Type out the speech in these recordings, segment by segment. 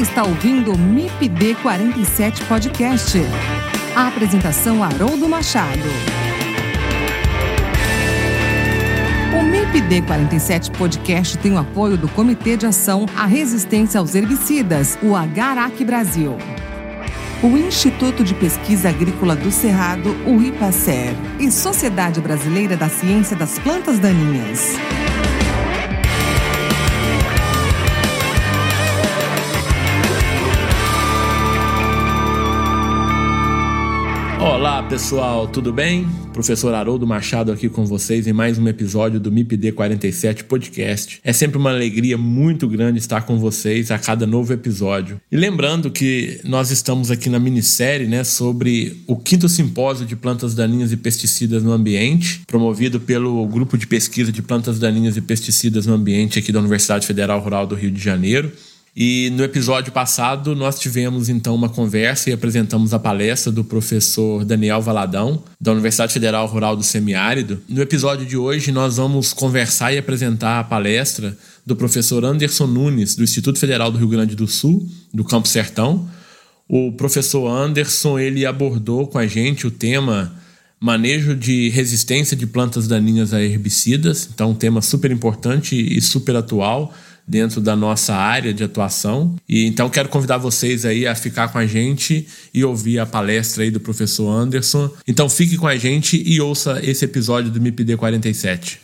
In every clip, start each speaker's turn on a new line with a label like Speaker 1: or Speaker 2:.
Speaker 1: Está ouvindo o MIPD 47 Podcast. A apresentação Haroldo Machado. O MIPD 47 Podcast tem o apoio do Comitê de Ação à Resistência aos Herbicidas, o Agarac Brasil. O Instituto de Pesquisa Agrícola do Cerrado, o IPACER, e Sociedade Brasileira da Ciência das Plantas Daninhas.
Speaker 2: Olá pessoal, tudo bem? Professor Haroldo Machado aqui com vocês em mais um episódio do MIPD 47 Podcast. É sempre uma alegria muito grande estar com vocês a cada novo episódio. E lembrando que nós estamos aqui na minissérie né, sobre o quinto simpósio de plantas daninhas e pesticidas no ambiente, promovido pelo Grupo de Pesquisa de Plantas Daninhas e Pesticidas no Ambiente aqui da Universidade Federal Rural do Rio de Janeiro. E no episódio passado nós tivemos então uma conversa e apresentamos a palestra do professor Daniel Valadão, da Universidade Federal Rural do Semiárido. No episódio de hoje nós vamos conversar e apresentar a palestra do professor Anderson Nunes, do Instituto Federal do Rio Grande do Sul, do Campo Sertão. O professor Anderson ele abordou com a gente o tema manejo de resistência de plantas daninhas a herbicidas, então um tema super importante e super atual dentro da nossa área de atuação. E então quero convidar vocês aí a ficar com a gente e ouvir a palestra aí do professor Anderson. Então fique com a gente e ouça esse episódio do MIPD 47.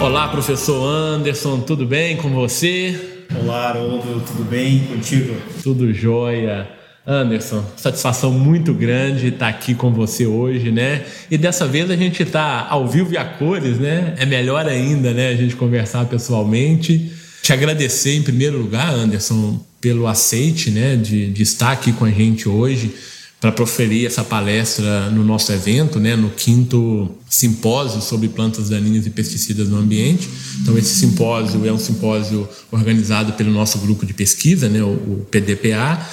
Speaker 2: Olá, professor Anderson, tudo bem com você?
Speaker 3: Olá, Haroldo, tudo bem contigo?
Speaker 2: Tudo jóia. Anderson, satisfação muito grande estar aqui com você hoje, né? E dessa vez a gente está ao vivo e a cores, né? É melhor ainda, né? A gente conversar pessoalmente. Te agradecer em primeiro lugar, Anderson, pelo aceite, né? De, de estar aqui com a gente hoje para proferir essa palestra no nosso evento, né, no quinto simpósio sobre plantas daninhas e pesticidas no ambiente. Então esse simpósio é um simpósio organizado pelo nosso grupo de pesquisa, né, o PDPA,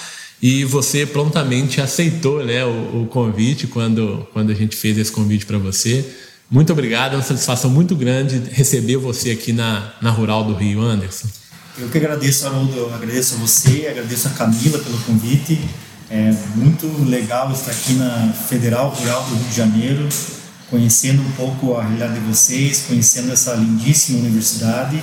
Speaker 2: e você prontamente aceitou né, o, o, convite quando, quando a gente fez esse convite para você. Muito obrigado, é uma satisfação muito grande receber você aqui na, na Rural do Rio, Anderson.
Speaker 3: Eu que agradeço, Haroldo, eu agradeço a você, agradeço a Camila pelo convite. É muito legal estar aqui na Federal Rural do Rio de Janeiro, conhecendo um pouco a realidade de vocês, conhecendo essa lindíssima universidade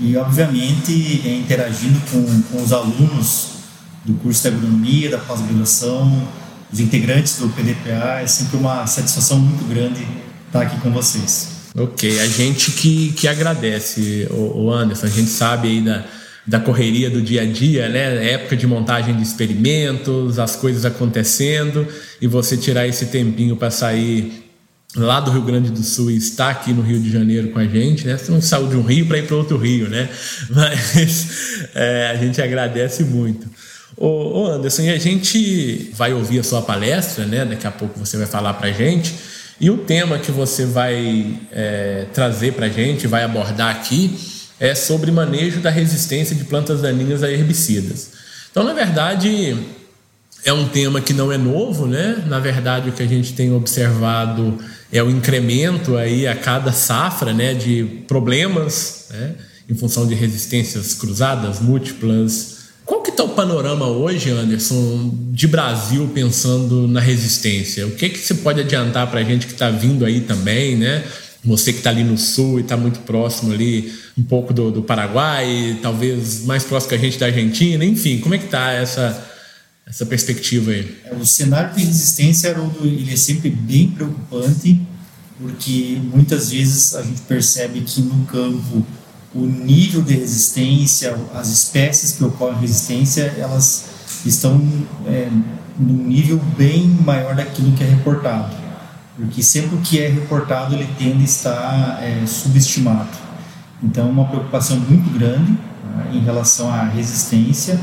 Speaker 3: e, obviamente, é, interagindo com, com os alunos do curso de agronomia, da pós-graduação, os integrantes do PDPA. É sempre uma satisfação muito grande estar aqui com vocês.
Speaker 2: Ok, a gente que, que agradece, o Anderson. A gente sabe aí da, da correria do dia a dia, né? Época de montagem de experimentos, as coisas acontecendo, e você tirar esse tempinho para sair lá do Rio Grande do Sul e estar aqui no Rio de Janeiro com a gente, né? Você não saiu de um rio para ir para outro rio, né? Mas é, a gente agradece muito. Ô, Anderson, a gente vai ouvir a sua palestra, né? Daqui a pouco você vai falar para a gente. E o tema que você vai é, trazer para a gente, vai abordar aqui, é sobre manejo da resistência de plantas daninhas a herbicidas. Então, na verdade, é um tema que não é novo, né? Na verdade, o que a gente tem observado é o incremento aí a cada safra, né, de problemas, né, em função de resistências cruzadas, múltiplas, está o panorama hoje, Anderson, de Brasil pensando na resistência? O que que você pode adiantar para a gente que está vindo aí também, né? Você que está ali no sul e está muito próximo ali, um pouco do, do Paraguai, talvez mais próximo que a gente da Argentina, enfim, como é que está essa, essa perspectiva aí?
Speaker 3: É, o cenário de resistência, ele é sempre bem preocupante, porque muitas vezes a gente percebe que no campo o nível de resistência, as espécies que ocorrem resistência, elas estão é, num nível bem maior daquilo que é reportado. Porque sempre que é reportado ele tende a estar é, subestimado. Então, uma preocupação muito grande né, em relação à resistência.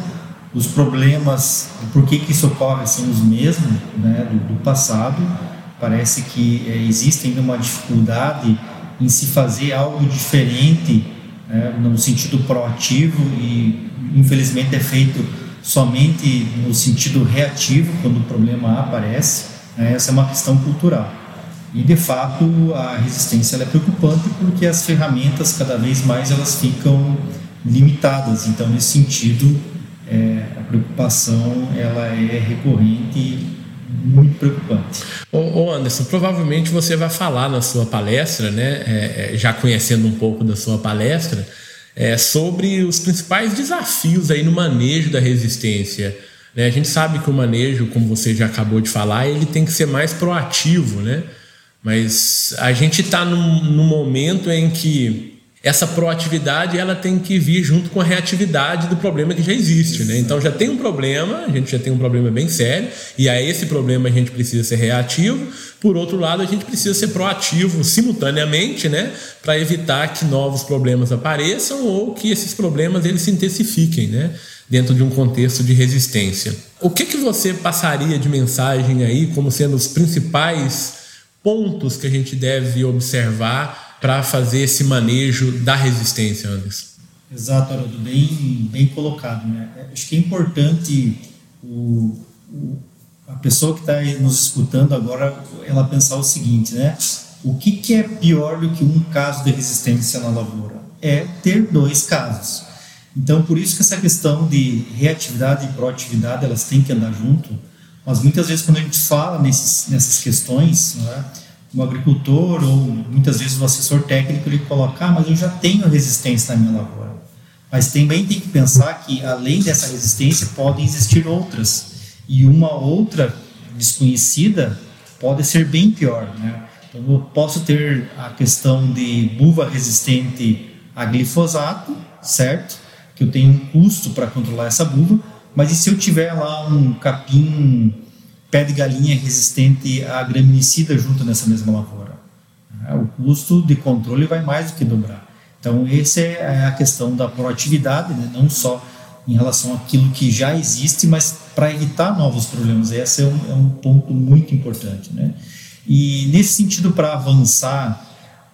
Speaker 3: Os problemas, por que, que isso ocorre, são os mesmos né, do, do passado. Parece que é, existe ainda uma dificuldade em se fazer algo diferente né, no sentido proativo e infelizmente é feito somente no sentido reativo quando o problema aparece. Né, essa é uma questão cultural. E de fato a resistência é preocupante porque as ferramentas cada vez mais elas ficam limitadas. Então, nesse sentido, é, a preocupação ela é recorrente muito preocupante.
Speaker 2: Ô Anderson, provavelmente você vai falar na sua palestra, né, é, é, já conhecendo um pouco da sua palestra, é, sobre os principais desafios aí no manejo da resistência. Né? A gente sabe que o manejo, como você já acabou de falar, ele tem que ser mais proativo, né? Mas a gente está num, num momento em que essa proatividade ela tem que vir junto com a reatividade do problema que já existe, né? Então já tem um problema, a gente já tem um problema bem sério e a esse problema a gente precisa ser reativo. Por outro lado, a gente precisa ser proativo simultaneamente, né, para evitar que novos problemas apareçam ou que esses problemas eles se intensifiquem, né, dentro de um contexto de resistência. O que que você passaria de mensagem aí como sendo os principais pontos que a gente deve observar para fazer esse manejo da resistência, Anderson.
Speaker 3: Exato, Haroldo, bem, bem colocado. Né? Acho que é importante o, o a pessoa que está nos escutando agora, ela pensar o seguinte, né? O que, que é pior do que um caso de resistência na lavoura? É ter dois casos. Então, por isso que essa questão de reatividade e proatividade, elas têm que andar junto. Mas muitas vezes quando a gente fala nesses, nessas questões, né, o agricultor ou muitas vezes o assessor técnico ele coloca, ah, mas eu já tenho resistência na minha lavoura. Mas também tem que pensar que além dessa resistência podem existir outras e uma outra desconhecida pode ser bem pior, né? Então eu posso ter a questão de buva resistente a glifosato, certo? Que eu tenho um custo para controlar essa buva, mas e se eu tiver lá um capim pé de galinha resistente a graminicida junto nessa mesma lavoura. É, o custo de controle vai mais do que dobrar. Então, essa é a questão da proatividade, né? não só em relação àquilo que já existe, mas para evitar novos problemas. Esse é um, é um ponto muito importante. Né? E, nesse sentido, para avançar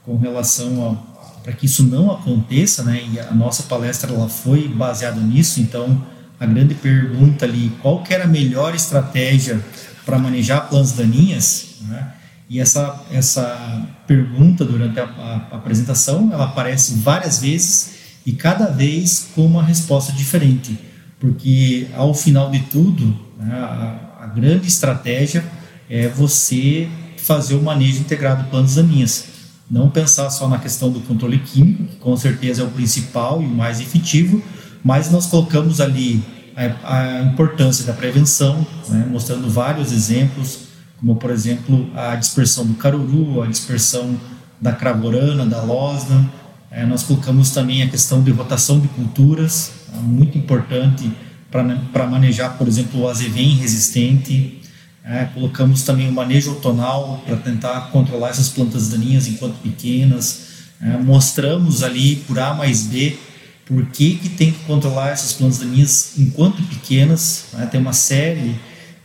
Speaker 3: com relação a para que isso não aconteça, né? E a nossa palestra ela foi baseada nisso, então a grande pergunta ali, qual que era a melhor estratégia para manejar plantas daninhas, né? E essa, essa pergunta durante a, a, apresentação, ela aparece várias vezes e cada vez com uma resposta diferente, porque ao final de tudo, né, a, a, grande estratégia é você fazer o manejo integrado de plantas daninhas. Não pensar só na questão do controle químico, que com certeza é o principal e o mais efetivo, mas nós colocamos ali a, a importância da prevenção, né, mostrando vários exemplos, como por exemplo a dispersão do caruru, a dispersão da cravorana, da losna. É, nós colocamos também a questão de rotação de culturas, é, muito importante para manejar, por exemplo, o azevém resistente. É, colocamos também o manejo outonal para tentar controlar essas plantas daninhas enquanto pequenas. É, mostramos ali por A mais B por que, que tem que controlar essas plantas daninhas enquanto pequenas. Né? Tem uma série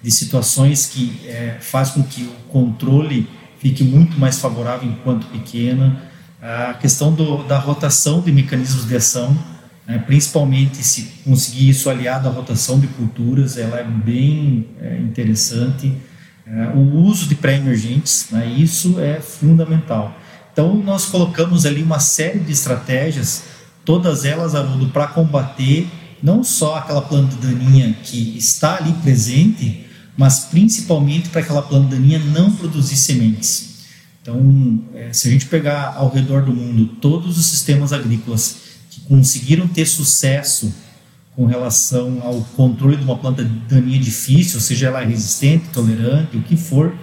Speaker 3: de situações que é, faz com que o controle fique muito mais favorável enquanto pequena. A questão do, da rotação de mecanismos de ação, né? principalmente se conseguir isso aliado à rotação de culturas, ela é bem é, interessante. É, o uso de pré-emergentes, né? isso é fundamental. Então, nós colocamos ali uma série de estratégias todas elas, para combater não só aquela planta daninha que está ali presente, mas principalmente para aquela planta daninha não produzir sementes. Então, é, se a gente pegar ao redor do mundo todos os sistemas agrícolas que conseguiram ter sucesso com relação ao controle de uma planta daninha difícil, seja ela resistente, tolerante, o que for,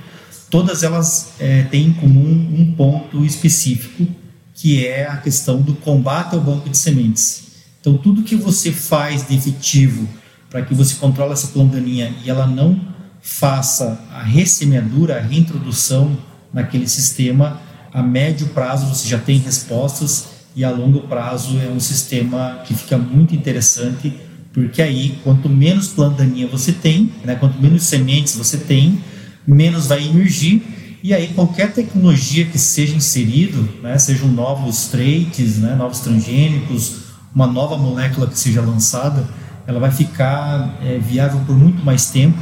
Speaker 3: todas elas é, têm em comum um ponto específico, que é a questão do combate ao banco de sementes. Então, tudo que você faz de efetivo para que você controle essa planta daninha e ela não faça a ressemeadura, a reintrodução naquele sistema, a médio prazo você já tem respostas e a longo prazo é um sistema que fica muito interessante, porque aí quanto menos planta daninha você tem, né, quanto menos sementes você tem, menos vai emergir e aí qualquer tecnologia que seja inserido, né, sejam novos traits, né, novos transgênicos, uma nova molécula que seja lançada, ela vai ficar é, viável por muito mais tempo,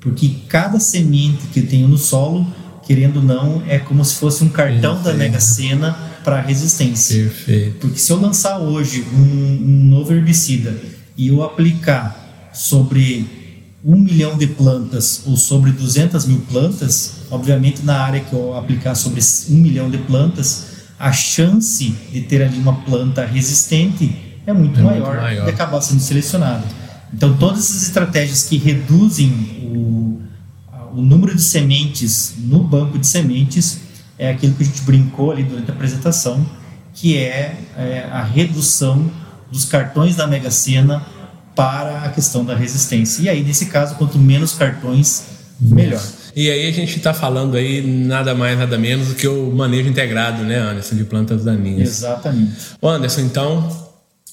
Speaker 3: porque cada semente que eu tenho no solo, querendo ou não, é como se fosse um cartão da Mega Sena
Speaker 4: para resistência.
Speaker 2: Perfeito.
Speaker 4: Porque se eu lançar hoje um, um novo herbicida e eu aplicar sobre um milhão de plantas ou sobre 200 mil plantas, obviamente na área que eu aplicar sobre um milhão de plantas, a chance de ter ali uma planta resistente é muito, é maior, muito maior de acabar sendo selecionada. Então, todas essas estratégias que reduzem o, o número de sementes no banco de sementes é aquilo que a gente brincou ali durante a apresentação, que é, é a redução dos cartões da Mega Sena para a questão da resistência. E aí, nesse caso, quanto menos cartões, melhor.
Speaker 2: E aí a gente está falando aí nada mais, nada menos do que o manejo integrado, né, Anderson, de plantas daninhas.
Speaker 4: Exatamente.
Speaker 2: Ô Anderson, então,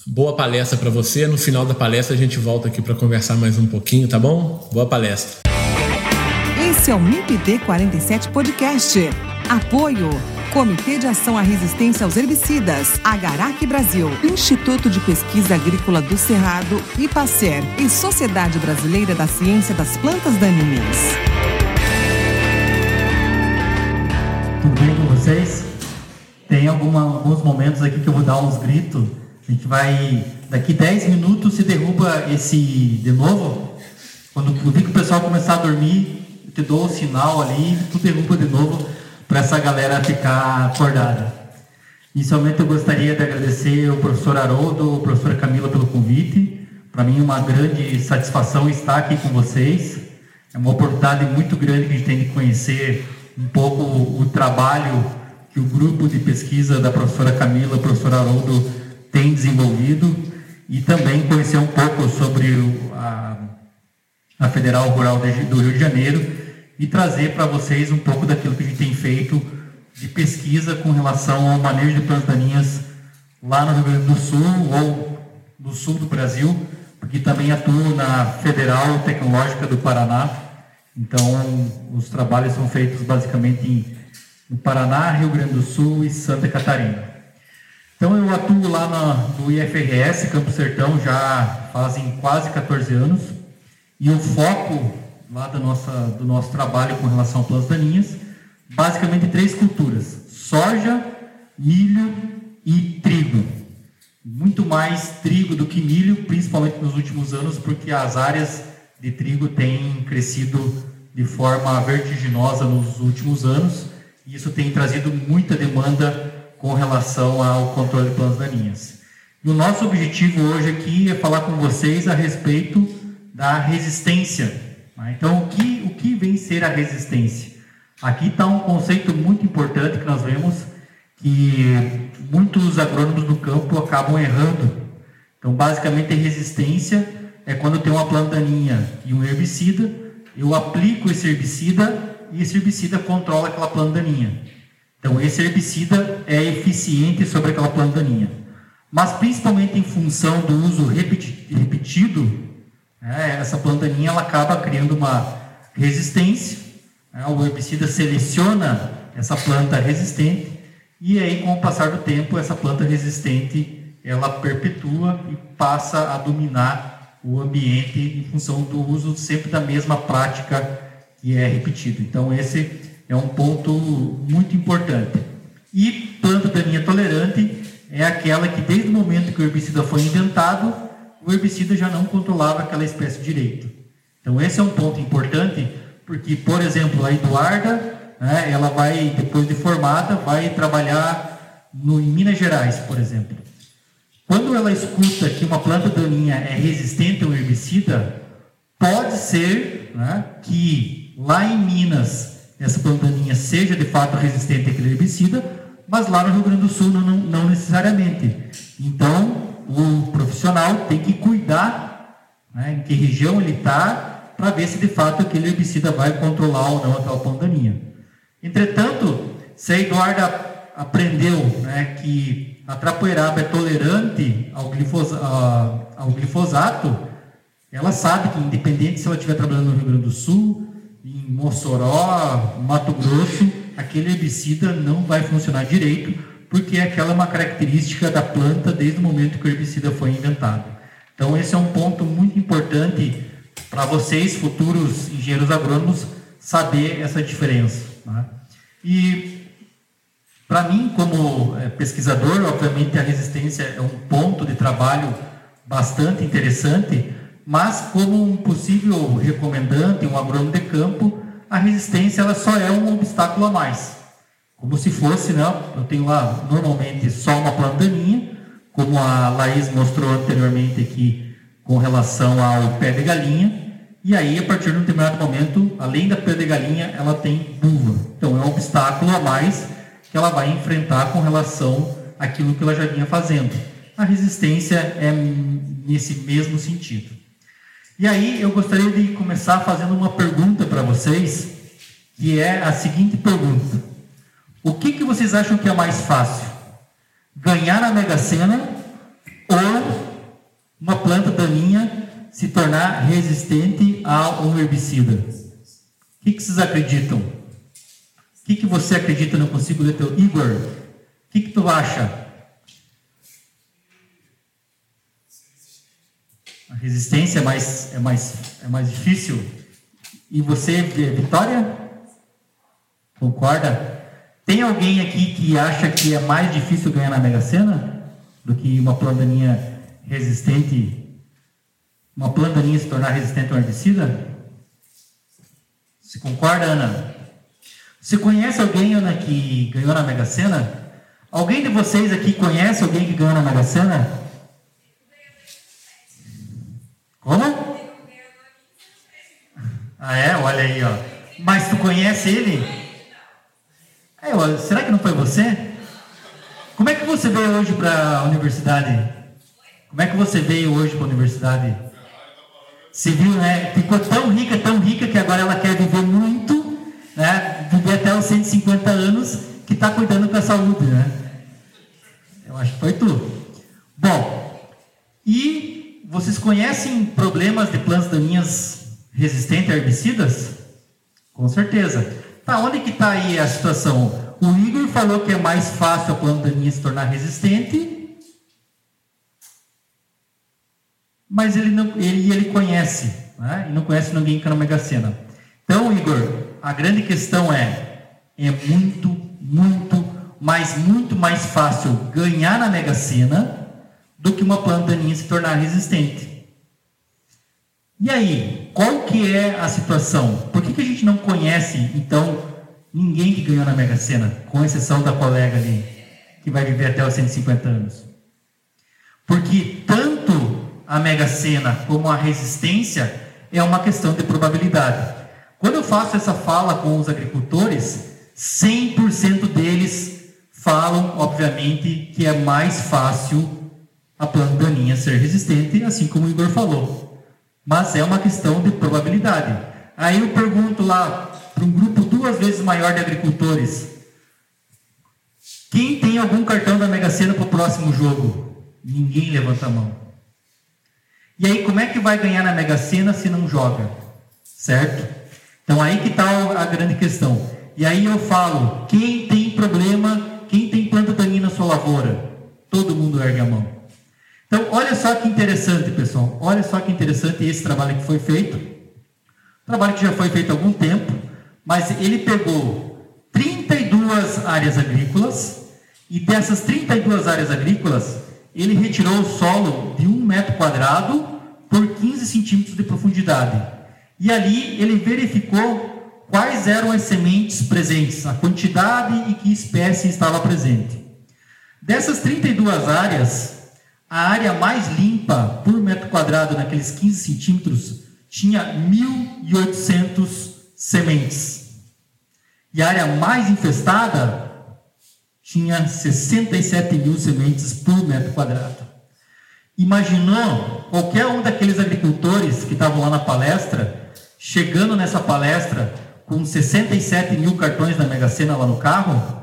Speaker 2: boa palestra para você. No final da palestra a gente volta aqui para conversar mais um pouquinho, tá bom? Boa palestra.
Speaker 1: Esse é o MIPD 47 Podcast. Apoio Comitê de Ação à Resistência aos Herbicidas, Agarac Brasil, Instituto de Pesquisa Agrícola do Cerrado, IPACER e Sociedade Brasileira da Ciência das Plantas Daninhas.
Speaker 3: Alguma, alguns momentos aqui que eu vou dar uns gritos. A gente vai. Daqui 10 minutos se derruba esse de novo. Quando eu que o pessoal começar a dormir, eu te dou o sinal ali, tu derruba de novo para essa galera ficar acordada. Inicialmente eu gostaria de agradecer o professor Haroldo, a professora Camila pelo convite. Para mim é uma grande satisfação estar aqui com vocês. É uma oportunidade muito grande que a gente tem de conhecer um pouco o trabalho que o grupo de pesquisa da professora Camila, professor Haroldo tem desenvolvido e também conhecer um pouco sobre a, a Federal Rural do Rio de Janeiro e trazer para vocês um pouco daquilo que a gente tem feito de pesquisa com relação ao manejo de plantas daninhas lá no Rio Grande do Sul ou no sul do Brasil, porque também atuo na Federal Tecnológica do Paraná. Então, os trabalhos são feitos basicamente em, Paraná, Rio Grande do Sul e Santa Catarina. Então, eu atuo lá na, no IFRS, Campo Sertão, já fazem quase 14 anos, e o foco lá da nossa, do nosso trabalho com relação a plantas daninhas, basicamente três culturas: soja, milho e trigo. Muito mais trigo do que milho, principalmente nos últimos anos, porque as áreas de trigo têm crescido de forma vertiginosa nos últimos anos, isso tem trazido muita demanda com relação ao controle de plantas daninhas. E o nosso objetivo hoje aqui é falar com vocês a respeito da resistência né? Então, o que, o que vem ser a resistência? Aqui está um conceito muito importante que nós vemos que muitos agrônomos do campo acabam errando. Então, basicamente, a resistência é quando tem uma planta daninha e um herbicida, eu aplico esse herbicida e esse herbicida controla aquela planta daninha. Então, esse herbicida é eficiente sobre aquela planta daninha. Mas, principalmente em função do uso repetido é, essa planta daninha ela acaba criando uma resistência. Né? O herbicida seleciona essa planta resistente e aí, com o passar do tempo, essa planta resistente ela perpetua e passa a dominar o ambiente em função do uso sempre da mesma prática que é repetido. Então, esse é um ponto muito importante. E planta daninha tolerante é aquela que, desde o momento que o herbicida foi inventado, o herbicida já não controlava aquela espécie direito. Então esse é um ponto importante, porque, por exemplo, a Eduarda, né, ela vai, depois de formada, vai trabalhar no, em Minas Gerais, por exemplo. Quando ela escuta que uma planta daninha é resistente a um herbicida, pode ser né, que lá em Minas essa planta daninha seja de fato resistente àquele herbicida, mas lá no Rio Grande do Sul não, não, necessariamente. Então, o profissional tem que cuidar né, em que região ele está para ver se de fato aquele herbicida vai controlar ou não aquela pandaninha. Entretanto, se a Eduarda aprendeu né, que a trapoeraba é tolerante ao, glifos, ao glifosato, ela sabe que independente se ela estiver trabalhando no Rio Grande do Sul, em Mossoró, Mato Grosso, aquele herbicida não vai funcionar direito, porque aquela é uma característica da planta desde o momento que o herbicida foi inventado. Então, esse é um ponto muito importante para vocês, futuros engenheiros agrônomos, saber essa diferença. Né? E Para mim, como é, pesquisador, obviamente a resistência é um ponto de trabalho bastante interessante, mas como um possível recomendante, um agrônomo de campo, a resistência ela só é um obstáculo a mais. Como se fosse, né, eu tenho lá normalmente só uma planta daninha, como a Laís mostrou anteriormente aqui com relação ao pé de galinha, e aí a partir de um determinado momento, além da pé de galinha, ela tem buva. Então é um obstáculo a mais que ela vai enfrentar com relação àquilo que ela já vinha fazendo. A resistência é nesse mesmo sentido. E aí eu gostaria de começar fazendo uma pergunta para vocês, que é a seguinte pergunta: O que, que vocês acham que é mais fácil? Ganhar na Mega Sena ou uma planta daninha se tornar resistente a um herbicida? O que, que vocês acreditam? O que, que você acredita? Não consigo ler teu Igor. O que, que tu acha? Resistência é mais, é mais, é mais difícil. E você, Vitória? Concorda? Tem alguém aqui que acha que é mais difícil ganhar na Mega Sena do que uma plantaninha resistente, uma plantaninha se tornar resistente a um herbicida? Você concorda, Ana? Você conhece alguém, Ana, que ganhou na Mega Sena? Alguém de vocês aqui conhece alguém que ganhou na Mega Sena? Como? Ah, é? Olha aí, ó. Mas tu conhece ele? É, ó, será que não foi você? Como é que você veio hoje para a universidade? Como é que você veio hoje para a universidade? Você viu, né? Ficou tão rica, tão rica que agora ela quer viver muito, né? Viver até os 150 anos, que está cuidando com a saúde, né? Eu acho que foi tu. Bom, e vocês conhecem problemas de plantas daninhas resistentes a herbicidas? Com certeza. Tá, onde que está aí a situação? O Igor falou que é mais fácil a planta daninha se tornar resistente, mas ele não, ele, ele conhece, né? e não conhece ninguém que é na Mega Sena. Então, Igor, a grande questão é, é muito, muito, mas muito mais fácil ganhar na Mega Sena do que uma planta daninha se tornar resistente. E aí, qual que é a situação? Por que, que a gente não conhece, então, ninguém que ganhou na Mega Sena, com exceção da colega ali, que vai viver até os 150 anos? Porque tanto a Mega Sena como a resistência é uma questão de probabilidade. Quando eu faço essa fala com os agricultores, 100% deles falam, obviamente, que é mais fácil a planta daninha ser resistente, assim como o Igor falou mas é uma questão de probabilidade. Aí eu pergunto lá para um grupo duas vezes maior de agricultores: quem tem algum cartão da Mega Sena para o próximo jogo? Ninguém levanta a mão. E aí, como é que vai ganhar na Mega Sena se não joga? Certo? Então, aí que está a grande questão. E aí eu falo: quem tem problema, quem tem planta daninha na sua lavoura? Todo mundo ergue a mão. Então, olha só que interessante, pessoal. Olha só que interessante esse trabalho que foi feito. Trabalho que já foi feito há algum tempo, mas ele pegou 32 áreas agrícolas e dessas 32 áreas agrícolas, ele retirou o solo de um metro quadrado por 15 centímetros de profundidade. E ali ele verificou quais eram as sementes presentes, a quantidade e que espécie estava presente. Dessas 32 áreas, a área mais limpa por metro quadrado naqueles 15 centímetros tinha 1.800 sementes. E a área mais infestada tinha 67 mil sementes por metro quadrado. Imaginou qualquer um daqueles agricultores que estavam lá na palestra, chegando nessa palestra com 67 mil cartões da Mega Sena lá no carro?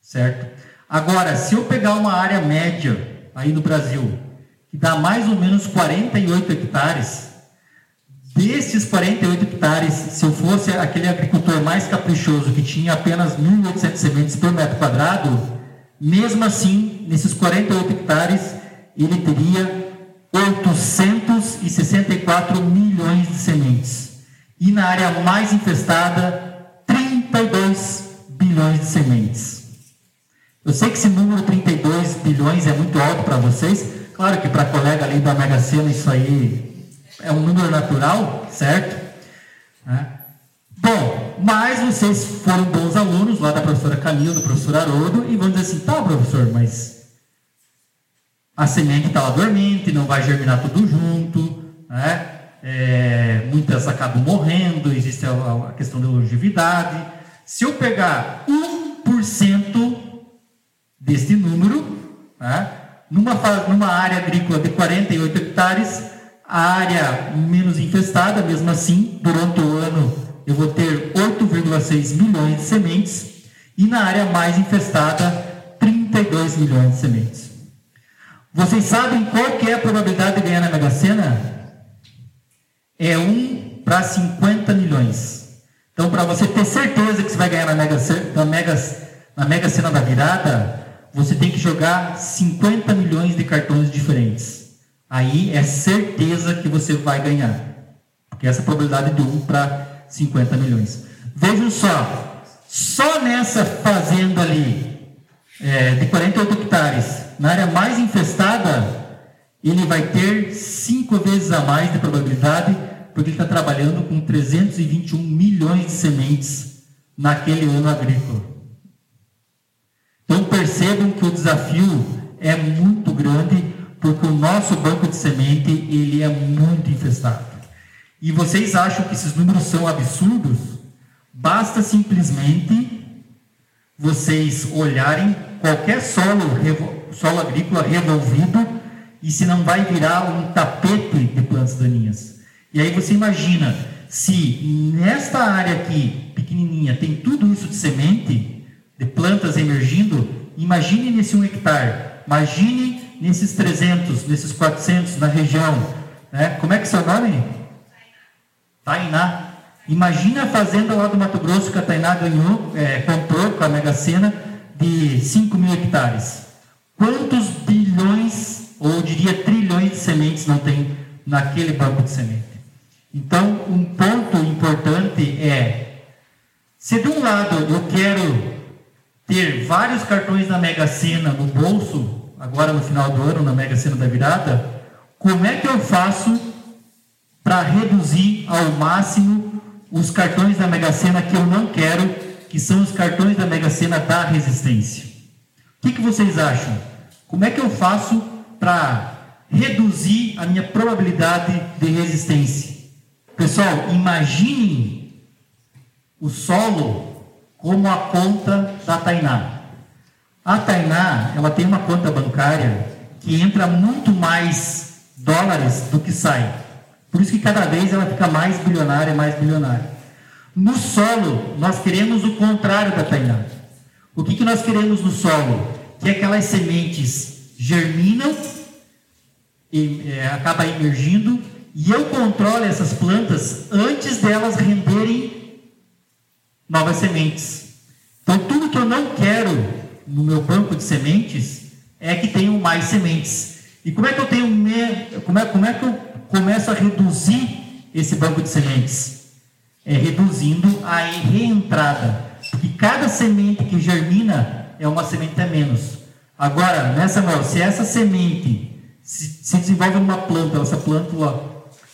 Speaker 3: Certo? Agora, se eu pegar uma área média aí no Brasil, que dá mais ou menos 48 hectares, desses 48 hectares, se eu fosse aquele agricultor mais caprichoso que tinha apenas 1.800 sementes por metro quadrado, mesmo assim, nesses 48 hectares, ele teria 864 milhões de sementes. E na área mais infestada, 32 bilhões de sementes. Eu sei que esse número 32 bilhões é muito alto para vocês. Claro que para colega ali da Mega Sena isso aí é um número natural, certo? É. Bom, mas vocês foram bons alunos lá da professora Camila, do professor Haroldo, e vão dizer assim, tá professor, mas a semente está lá dormente, não vai germinar tudo junto, né? É, muitas acabam morrendo, existe a, a, questão da longevidade. Se eu pegar 1% deste número, né, numa, numa área agrícola de 48 hectares, a área menos infestada, mesmo assim, durante o ano eu vou ter 8,6 milhões de sementes, e na área mais infestada, 32 milhões de sementes. Vocês sabem qual que é a probabilidade de ganhar na Mega Sena? é 1 para 50 milhões. Então, para você ter certeza que você vai ganhar na Mega, na, Mega, na Mega Sena da virada, você tem que jogar 50 milhões de cartões diferentes. Aí é certeza que você vai ganhar. Porque essa é probabilidade de 1 para 50 milhões. Vejam só, só nessa fazenda ali, é, de 48 hectares, na área mais infestada, ele vai ter cinco vezes a mais de probabilidade, porque ele está trabalhando com 321 milhões de sementes naquele ano agrícola. Então percebam que o desafio é muito grande, porque o nosso banco de semente ele é muito infestado. E vocês acham que esses números são absurdos? Basta simplesmente vocês olharem qualquer solo, solo agrícola revolvido e se não vai virar um tapete de plantas daninhas. E aí você imagina, se nesta área aqui, pequenininha, tem tudo isso de semente, de plantas emergindo, imagine nesse um hectare, imagine nesses 300, nesses 400 na região. Né? Como é que é seu nome? Tainá. Imagina a fazenda lá do Mato Grosso que a Tainá ganhou, é, comprou com a Mega Sena de 5 mil hectares. Quantos bilhões ou diria trilhões de sementes não tem naquele banco de semente. Então, um ponto importante é, se de um lado eu quero ter vários cartões da Mega Sena no bolso, agora no final do ano, na Mega Sena da virada, como é que eu faço para reduzir ao máximo os cartões da Mega Sena que eu não quero, que são os cartões da Mega Sena da resistência? O que, que vocês acham? Como é que eu faço para reduzir a minha probabilidade de resistência. Pessoal, imaginem o solo como a conta da Tainá. A Tainá, ela tem uma conta bancária que entra muito mais dólares do que sai. Por isso que cada vez ela fica mais bilionária, mais bilionária. No solo, nós queremos o contrário da Tainá. O que, que nós queremos no solo? Que aquelas sementes germinam e é, acaba emergindo e eu controlo essas plantas antes delas renderem novas sementes. Então tudo que eu não quero no meu banco de sementes é que tenham mais sementes. E como é que eu tenho me... como, é, como é que eu começo a reduzir esse banco de sementes? É reduzindo a reentrada. Porque cada semente que germina é uma semente a menos. Agora, nessa mão, se essa semente se, se desenvolve numa planta, essa planta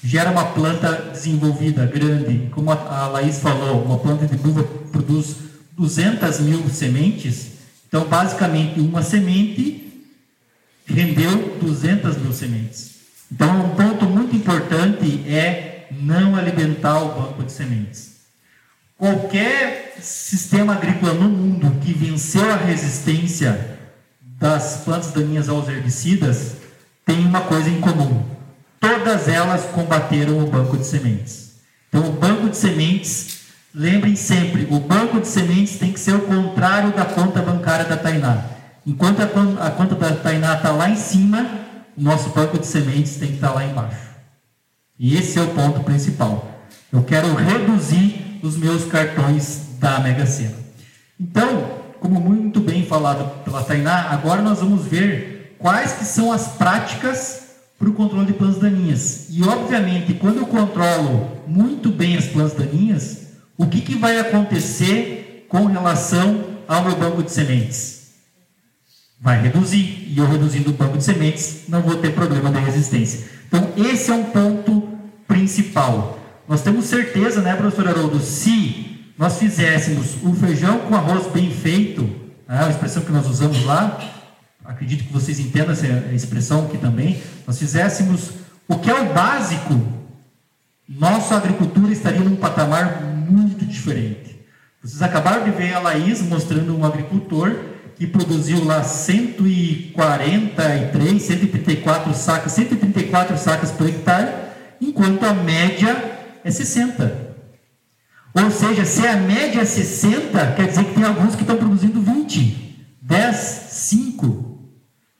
Speaker 3: gera uma planta desenvolvida, grande, como a, Laís falou, uma planta de uva produz 200 mil sementes, então basicamente uma semente rendeu 200 mil sementes. Então, um ponto muito importante é não alimentar o banco de sementes. Qualquer sistema agrícola no mundo que venceu a resistência das plantas daninhas aos herbicidas tem uma coisa em comum. Todas elas combateram o banco de sementes. Então, o banco de sementes, lembrem sempre, o banco de sementes tem que ser o contrário da conta bancária da Tainá. Enquanto a, conta da Tainá está lá em cima, o nosso banco de sementes tem que estar tá lá embaixo. E esse é o ponto principal. Eu quero reduzir os meus cartões da Mega Sena. Então, como muito bem falado pela Tainá, agora nós vamos ver quais que são as práticas para o controle de plantas daninhas. E, obviamente, quando eu controlo muito bem as plantas daninhas, o que, que vai acontecer com relação ao meu banco de sementes? Vai reduzir. E eu reduzindo o banco de sementes, não vou ter problema de resistência. Então, esse é um ponto principal. Nós temos certeza, né, professor Haroldo, se nós fizéssemos o feijão com arroz bem feito, né, a expressão que nós usamos lá, acredito que vocês entendam essa expressão aqui também, nós fizéssemos o que é o básico, nossa agricultura estaria num patamar muito diferente. Vocês acabaram de ver a Laís mostrando um agricultor que produziu lá 143, 134 sacas, 134 sacas por hectare, enquanto a média é 60. Ou seja, se a média é 60, quer dizer que tem alguns que estão produzindo 20, 10, 5.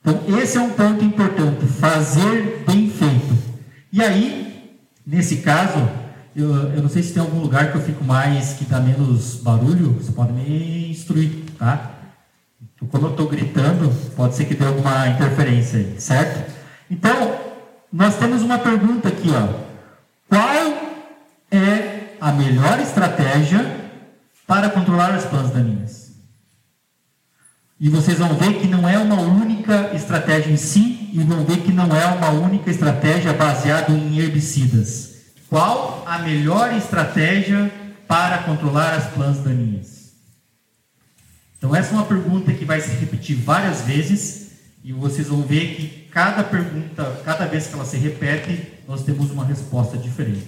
Speaker 3: Então, esse é um ponto importante, fazer bem feito. E aí, nesse caso, eu, eu não sei se tem algum lugar que eu fico mais, que dá menos barulho, você pode me instruir, tá? Como eu estou gritando, pode ser que dê alguma interferência aí, certo? Então, nós temos uma pergunta aqui, ó. Qual é a melhor estratégia para controlar as plantas daninhas? E vocês vão ver que não é uma única estratégia em si, e vão ver que não é uma única estratégia baseada em herbicidas. Qual a melhor estratégia para controlar as plantas daninhas? Então, essa é uma pergunta que vai se repetir várias vezes e vocês vão ver que cada pergunta, cada vez que ela se repete, nós temos uma resposta diferente.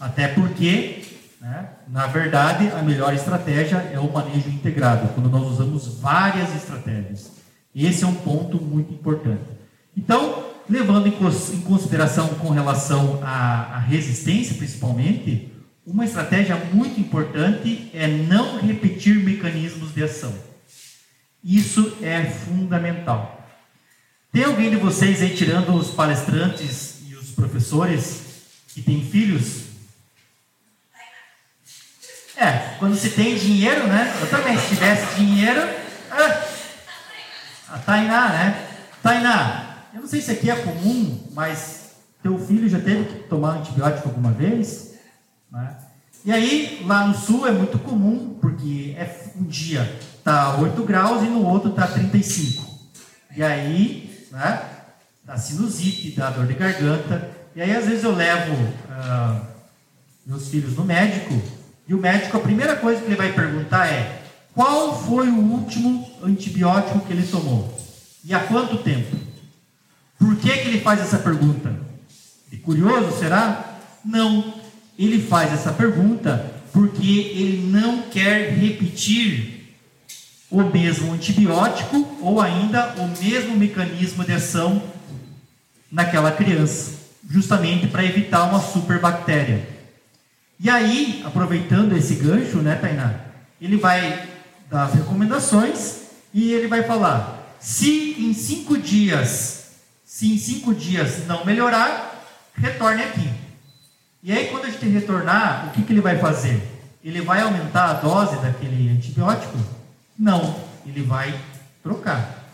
Speaker 3: Até porque, né, na verdade, a melhor estratégia é o manejo integrado, quando nós usamos várias estratégias. Esse é um ponto muito importante. Então, levando em consideração com relação à, resistência, principalmente, uma estratégia muito importante é não repetir mecanismos de ação. Isso é fundamental. Tem alguém de vocês aí, tirando os palestrantes e os professores, que tem filhos? É, quando se tem dinheiro, né? Eu também, se tivesse dinheiro. Ah, a Tainá, né? Tainá, eu não sei se aqui é comum, mas teu filho já teve que tomar antibiótico alguma vez? Né? E aí, lá no sul é muito comum, porque é um dia tá 8 graus e no outro tá 35. E aí né? Da sinusite, da dor de garganta. E aí, às vezes, eu levo ah, meus filhos no médico e o médico, a primeira coisa que ele vai perguntar é: qual foi o último antibiótico que ele tomou? E há quanto tempo? Por que, que ele faz essa pergunta? É curioso, será? Não. Ele faz essa pergunta porque ele não quer repetir o mesmo antibiótico ou ainda o mesmo mecanismo de ação naquela criança, justamente para evitar uma superbactéria. E aí, aproveitando esse gancho, né, Tainá, ele vai dar as recomendações e ele vai falar: se em cinco dias, se em cinco dias não melhorar, retorne aqui. E aí, quando a gente retornar, o que, que ele vai fazer? Ele vai aumentar a dose daquele antibiótico? Não, ele vai trocar.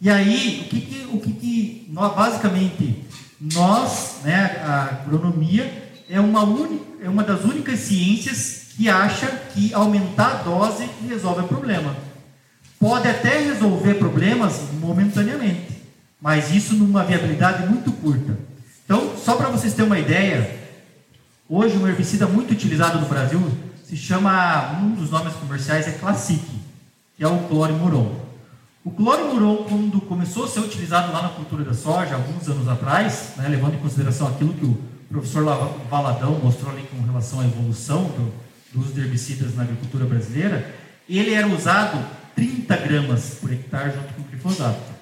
Speaker 3: E aí, o que, que, o que, que nós, basicamente, nós, né, a agronomia, é uma, é uma das únicas ciências que acha que aumentar a dose resolve o problema. Pode até resolver problemas momentaneamente, mas isso numa viabilidade muito curta. Então, só para vocês terem uma ideia, hoje um herbicida muito utilizado no Brasil se chama, um dos nomes comerciais é Classic que é o clorimuron. O clorimuron, quando começou a ser utilizado lá na cultura da soja, alguns anos atrás, né, levando em consideração aquilo que o professor Valadão mostrou ali com relação à evolução do, do uso de herbicidas na agricultura brasileira, ele era usado 30 gramas por hectare junto com o glifosato.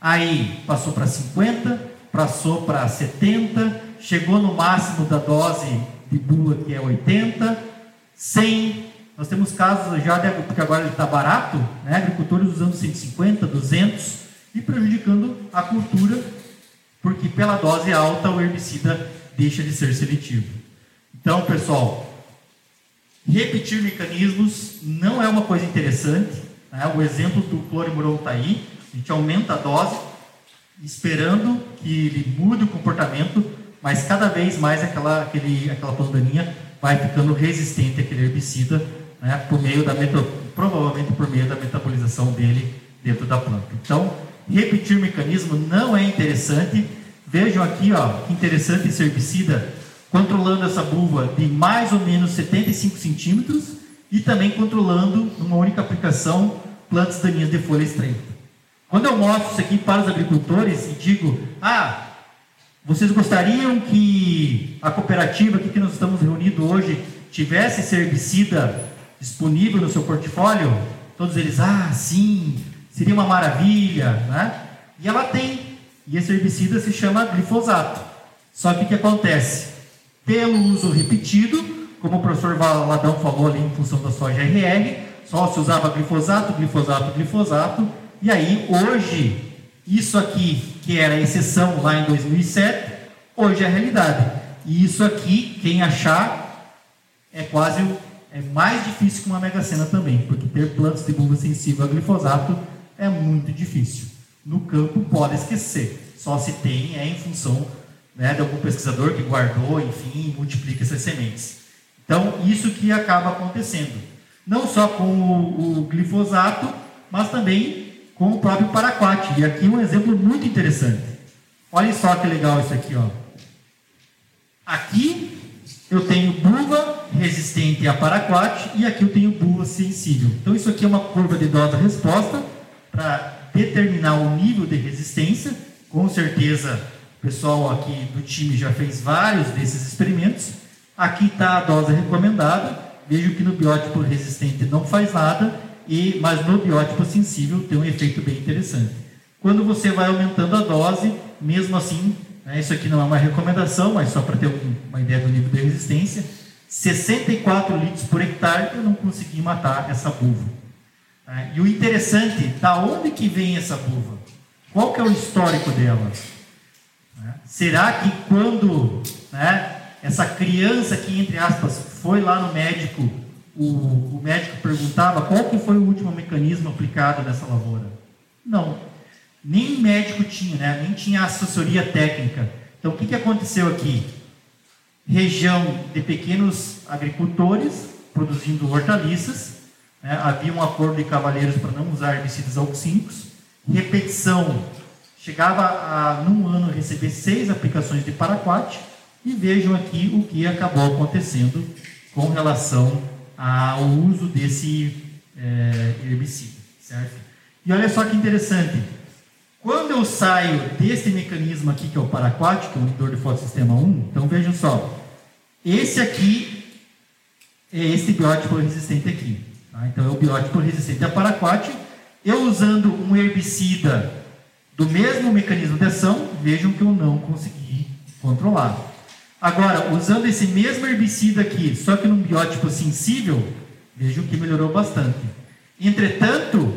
Speaker 3: Aí passou para 50, passou para 70, chegou no máximo da dose de bula que é 80, 100, nós temos casos já, de, porque agora ele está barato, né? agricultores usando 150, 200 e prejudicando a cultura, porque pela dose alta o herbicida deixa de ser seletivo. Então, pessoal, repetir mecanismos não é uma coisa interessante. Né? O exemplo do clorimurol está aí. A gente aumenta a dose, esperando que ele mude o comportamento, mas cada vez mais aquela, aquele, aquela plantaninha vai ficando resistente àquele herbicida né, por meio da meta, provavelmente por meio da metabolização dele dentro da planta. Então, repetir mecanismo não é interessante. Vejam aqui, ó, que interessante esse herbicida controlando essa buva de mais ou menos 75 centímetros e também controlando, numa única aplicação, plantas daninhas de folha estreita. Quando eu mostro isso aqui para os agricultores e digo, ah, vocês gostariam que a cooperativa aqui que nós estamos reunidos hoje tivesse esse herbicida disponível no seu portfólio? Todos eles, ah, sim, seria uma maravilha, né? E ela tem, e esse herbicida se chama glifosato. Só que o que acontece? Pelo uso repetido, como o professor Valadão falou ali em função da soja RR, só se usava glifosato, glifosato, glifosato, e aí hoje, isso aqui, que era exceção lá em 2007, hoje é realidade. E isso aqui, quem achar, é quase é mais difícil que uma mega sena também, porque ter plantas de bulba sensível a glifosato é muito difícil. No campo pode esquecer, só se tem é em função né, de algum pesquisador que guardou, enfim, multiplica essas sementes. Então, isso que acaba acontecendo. Não só com o, o glifosato, mas também com o próprio paraquat. E aqui um exemplo muito interessante. Olha só que legal isso aqui, ó. Aqui eu tenho buva resistente a paraquat e aqui eu tenho buva sensível. Então isso aqui é uma curva de dose-resposta para determinar o nível de resistência. Com certeza o pessoal aqui do time já fez vários desses experimentos. Aqui está a dose recomendada. Vejo que no biótipo resistente não faz nada, e mas no biótipo sensível tem um efeito bem interessante. Quando você vai aumentando a dose, mesmo assim, né, isso aqui não é uma recomendação, mas só para ter uma ideia do nível de resistência, 64 litros por hectare eu não consegui matar essa buva. Né. E o interessante, da onde que vem essa buva? Qual que é o histórico dela? Né? Será que quando né, essa criança que, entre aspas, foi lá no médico, o, o médico perguntava qual que foi o último mecanismo aplicado nessa lavoura? Não. Nem médico tinha, né? nem tinha assessoria técnica. Então, o que, que aconteceu aqui? Região de pequenos agricultores produzindo hortaliças, né? havia um acordo de cavaleiros para não usar herbicidas auxínicos, repetição. Chegava a, num ano, receber seis aplicações de paraquat, e vejam aqui o que acabou acontecendo com relação ao uso desse é, herbicida, certo? E olha só que interessante, quando eu saio desse mecanismo aqui, que é o paraquat, que é o inibidor de fotossistema 1, então vejam só, esse aqui é esse biótipo resistente aqui, tá? então é o biótipo resistente a paraquat, eu usando um herbicida do mesmo mecanismo de ação, vejam que eu não consegui controlar. Agora, usando esse mesmo herbicida aqui, só que num biótipo sensível, vejam que melhorou bastante. Entretanto,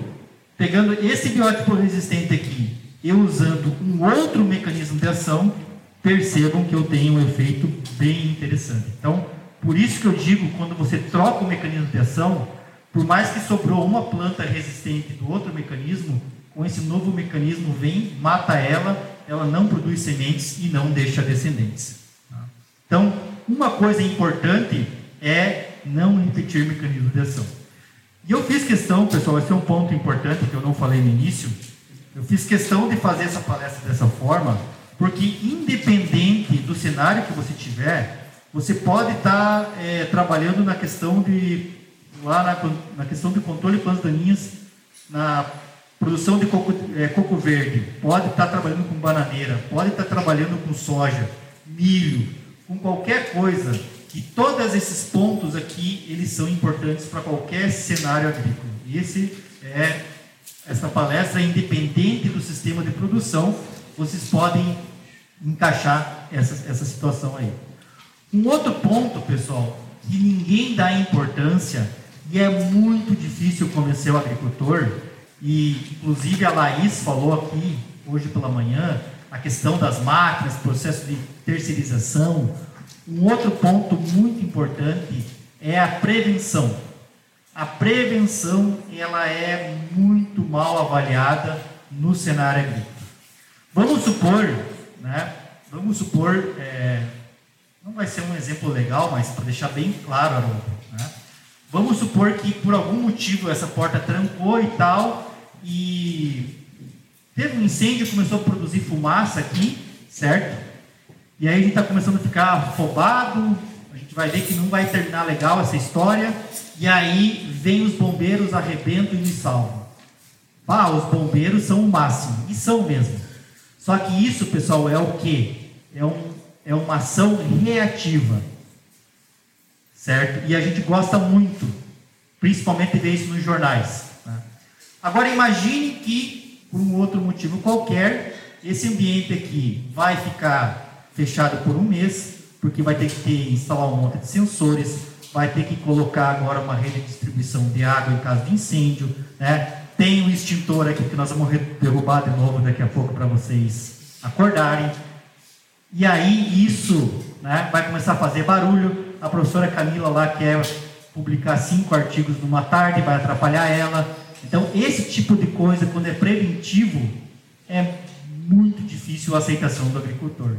Speaker 3: pegando esse biótipo resistente aqui e usando um outro mecanismo de ação, percebam que eu tenho um efeito bem interessante. Então, por isso que eu digo, quando você troca o mecanismo de ação, por mais que sobrou uma planta resistente do outro mecanismo, com esse novo mecanismo vem, mata ela, ela não produz sementes e não deixa descendentes. Tá? Então, uma coisa importante é não repetir mecanismo de ação. E eu fiz questão, pessoal, esse é um ponto importante que eu não falei no início, eu fiz questão de fazer essa palestra dessa forma, porque independente do cenário que você tiver, você pode estar tá, é, trabalhando na questão de lá na, na questão de controle de plantas daninhas na produção de coco, é, coco verde, pode estar trabalhando com bananeira, pode estar trabalhando com soja, milho, com qualquer coisa. E todos esses pontos aqui, eles são importantes para qualquer cenário agrícola. E esse é essa palestra é independente do sistema de produção, vocês podem encaixar essa, essa situação aí. Um outro ponto, pessoal, que ninguém dá importância e é muito difícil convencer o agricultor, e inclusive a Laís falou aqui hoje pela manhã a questão das máquinas, processo de terceirização. Um outro ponto muito importante é a prevenção. A prevenção ela é muito mal avaliada no cenário agrícola. Vamos supor, né? Vamos supor, é, não vai ser um exemplo legal, mas para deixar bem claro, Haroldo? Vamos supor que por algum motivo essa porta trancou e tal, e teve um incêndio, começou a produzir fumaça aqui, certo? E aí a gente está começando a ficar afobado, a gente vai ver que não vai terminar legal essa história, e aí vem os bombeiros, arrebentam e me salvam. Ah, os bombeiros são o máximo, e são mesmo. Só que isso, pessoal, é o que? É, um, é uma ação reativa, certo? E a gente gosta muito, principalmente ver isso nos jornais. Né? Agora imagine que, por um outro motivo qualquer, esse ambiente aqui vai ficar fechado por um mês, porque vai ter que ter, instalar um monte de sensores, vai ter que colocar agora uma rede de distribuição de água em caso de incêndio, né? Tem um extintor aqui que nós vamos derrubar de novo daqui a pouco para vocês acordarem. E aí isso né, vai começar a fazer barulho. A professora Camila lá quer publicar cinco artigos numa tarde, vai atrapalhar ela. Então, esse tipo de coisa, quando é preventivo, é muito difícil a aceitação do agricultor.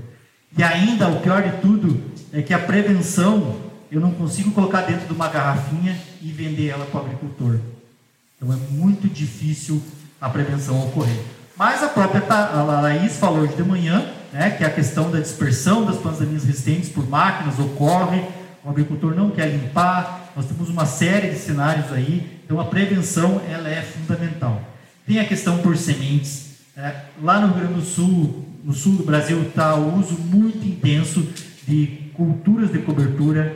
Speaker 3: E ainda, o pior de tudo, é que a prevenção eu não consigo colocar dentro de uma garrafinha e vender ela para o agricultor. Então é muito difícil a prevenção ocorrer. Mas a própria a Laís falou hoje de manhã, né, que a questão da dispersão das plantas resistentes por máquinas ocorre, o agricultor não quer limpar, nós temos uma série de cenários aí, então a prevenção ela é fundamental. Tem a questão por sementes, né, lá no Rio Grande do Sul, no sul do Brasil, está o uso muito intenso de culturas de cobertura,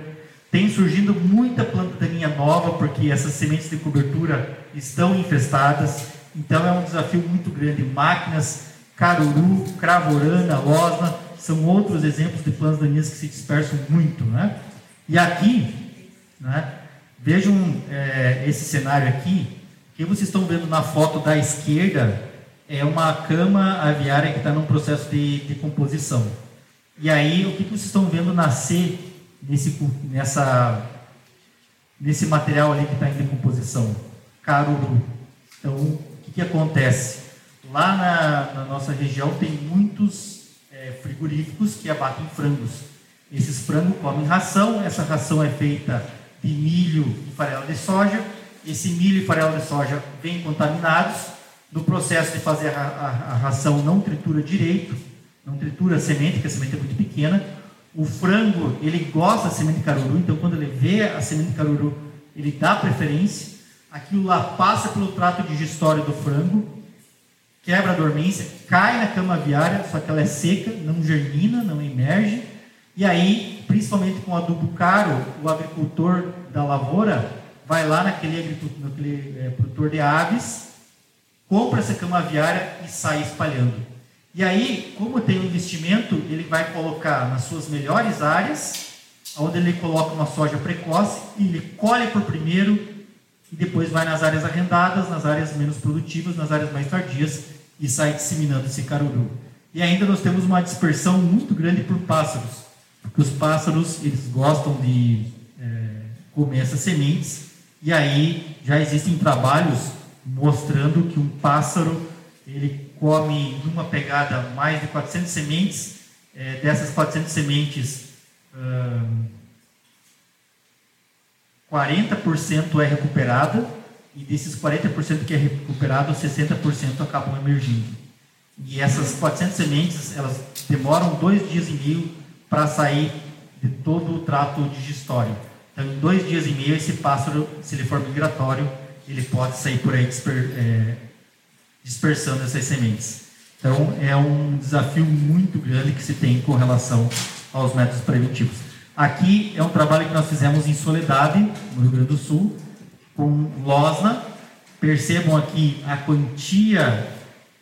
Speaker 3: tem surgindo muita planta daninha nova, porque essas sementes de cobertura estão infestadas. Então é um desafio muito grande. Máquinas, caruru, cravorana, losna, são outros exemplos de plantas daninhas que se dispersam muito. Né? E aqui, né, vejam é, esse cenário aqui, que vocês estão vendo na foto da esquerda, é uma cama aviária que está num processo de, de composição. E aí, o que vocês estão vendo nascer nesse, nessa, nesse material ali que está em decomposição? Caruru. Então, o que, que acontece? Lá na, na, nossa região tem muitos é, frigoríficos que abatem frangos. Esses frangos comem ração, essa ração é feita de milho e farelo de soja. Esse milho e farelo de soja vêm contaminados. No processo de fazer a, a, a ração, não tritura direito, não tritura a semente, porque a semente é muito pequena o frango, ele gosta da semente de caruru, então quando ele vê a semente de caruru, ele dá preferência. Aquilo lá passa pelo trato digestório do frango, quebra a dormência, cai na cama aviária, só que ela é seca, não germina, não emerge. E aí, principalmente com adubo caro, o agricultor da lavoura vai lá naquele, naquele é, produtor de aves, compra essa cama aviária e sai espalhando. E aí, como tem um investimento, ele vai colocar nas suas melhores áreas, onde ele coloca uma soja precoce, e ele colhe por primeiro, e depois vai nas áreas arrendadas, nas áreas menos produtivas, nas áreas mais tardias, e sai disseminando esse caruru. E ainda nós temos uma dispersão muito grande por pássaros, porque os pássaros eles gostam de é, comer essas sementes, e aí já existem trabalhos mostrando que um pássaro ele come numa pegada mais de 400 sementes. É, dessas 400 sementes, hum, 40% é recuperada e desses 40% que é recuperado, 60% acabam emergindo. E essas 400 sementes, elas demoram dois dias e meio para sair de todo o trato digestório. Então, em dois dias e meio, esse pássaro, se ele for migratório, ele pode sair por aí disper, é, dispersando essas sementes. Então, é um desafio muito grande que se tem com relação aos métodos preventivos. Aqui é um trabalho que nós fizemos em Soledade, no Rio Grande do Sul, com losna. Percebam aqui a quantia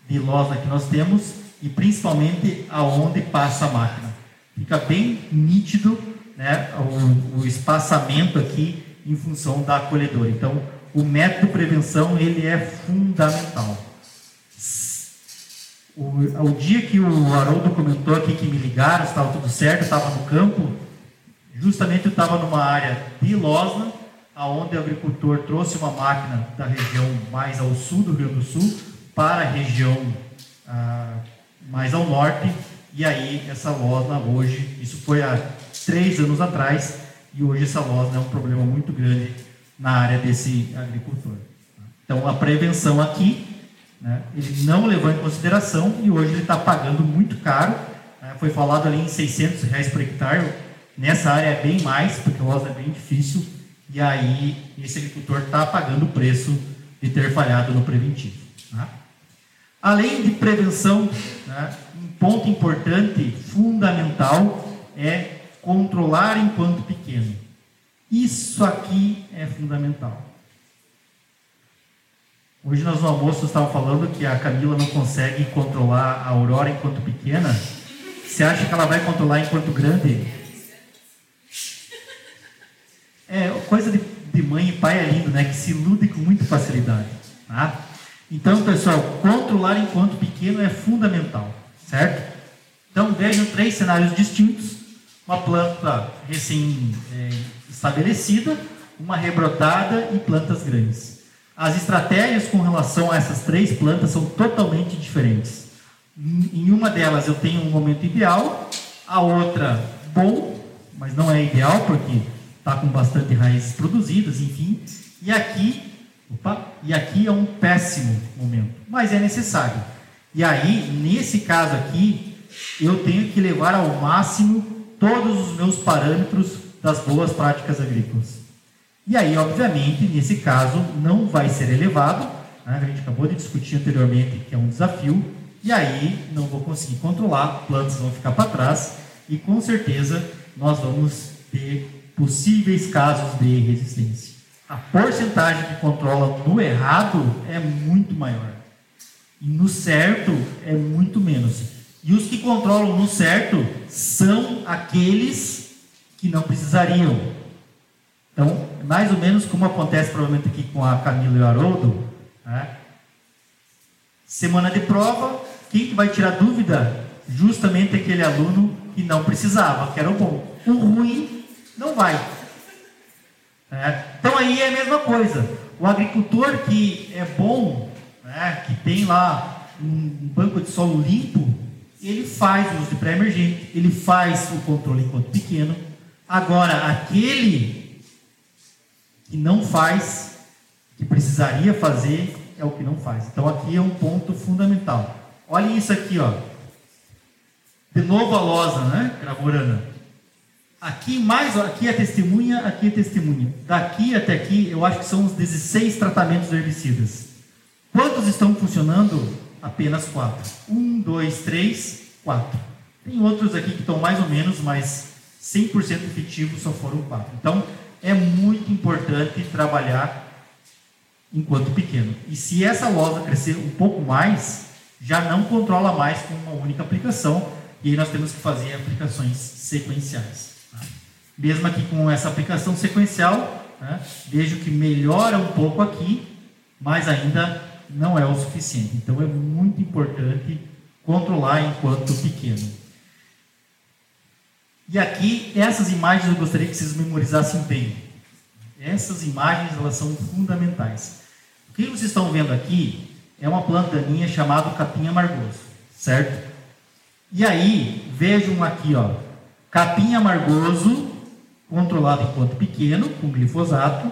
Speaker 3: de losna que nós temos e principalmente aonde passa a máquina. Fica bem nítido né, o, o espaçamento aqui em função da acolhedora. Então, o método prevenção ele é fundamental. O, o dia que o Haroldo comentou aqui que me ligaram, estava tudo certo, estava no campo, justamente eu estava numa área de Losna, aonde o agricultor trouxe uma máquina da região mais ao sul do Rio Grande do Sul para a região ah, mais ao norte, e aí essa losna hoje, isso foi há três anos atrás, e hoje essa losna é um problema muito grande na área desse agricultor. Então, a prevenção aqui, né, ele não levou em consideração e hoje ele está pagando muito caro. Né, foi falado ali em 600 reais por hectare. Nessa área é bem mais, porque o rosa é bem difícil. E aí, esse agricultor está pagando o preço de ter falhado no preventivo. Tá? Além de prevenção, né, ponto importante, fundamental, é controlar enquanto pequeno. Isso aqui é fundamental. Hoje nós no almoço estavam falando que a Camila não consegue controlar a Aurora enquanto pequena. Você acha que ela vai controlar enquanto grande? É coisa de, de mãe e pai é lindo, né? Que se ilude com muita facilidade. Tá? Então, pessoal, controlar enquanto pequeno é fundamental, certo? Então, vejam três cenários distintos: uma planta recém-estabelecida, é, uma rebrotada e plantas grandes. As estratégias com relação a essas três plantas são totalmente diferentes. Em uma delas eu tenho um momento ideal, a outra bom, mas não é ideal porque está com bastante raízes produzidas, enfim. E aqui Opa, e aqui é um péssimo momento, mas é necessário. E aí, nesse caso aqui, eu tenho que levar ao máximo todos os meus parâmetros das boas práticas agrícolas. E aí, obviamente, nesse caso, não vai ser elevado, né? a gente acabou de discutir anteriormente que é um desafio, e aí não vou conseguir controlar, plantas vão ficar para trás, e com certeza nós vamos ter possíveis casos de resistência a porcentagem que controla no errado é muito maior. E no certo é muito menos. E os que controlam no certo são aqueles que não precisariam. Então, mais ou menos como acontece provavelmente aqui com a Camila e o Haroldo, né? semana de prova, quem que vai tirar dúvida? Justamente aquele aluno que não precisava, que era o bom. O ruim não vai. É. Então aí é a mesma coisa. O agricultor que é bom, né, que tem lá um banco de solo limpo, ele faz o uso de pré-emergente, ele faz o controle enquanto pequeno. Agora, aquele que não faz, que precisaria fazer, é o que não faz. Então aqui é um ponto fundamental. Olha isso aqui, ó. De novo a losa, né, Gravorana. Aqui mais, aqui é testemunha, aqui é testemunha. Daqui até aqui, eu acho que são os 16 tratamentos herbicidas. Quantos estão funcionando? Apenas quatro. Um, dois, três, quatro. Tem outros aqui que estão mais ou menos, mas 100% efetivos só foram quatro. Então, é muito importante trabalhar enquanto pequeno. E se essa loja crescer um pouco mais, já não controla mais com uma única aplicação, e aí nós temos que fazer aplicações sequenciais. Mesmo aqui com essa aplicação sequencial, né, vejo que melhora um pouco aqui, mas ainda não é o suficiente. Então é muito importante controlar enquanto pequeno. E aqui, essas imagens eu gostaria que vocês memorizassem bem. Essas imagens elas são fundamentais. O que vocês estão vendo aqui é uma planta minha chamada capim amargoso, certo? E aí, vejam aqui, ó, capim amargoso controlado enquanto pequeno, com glifosato,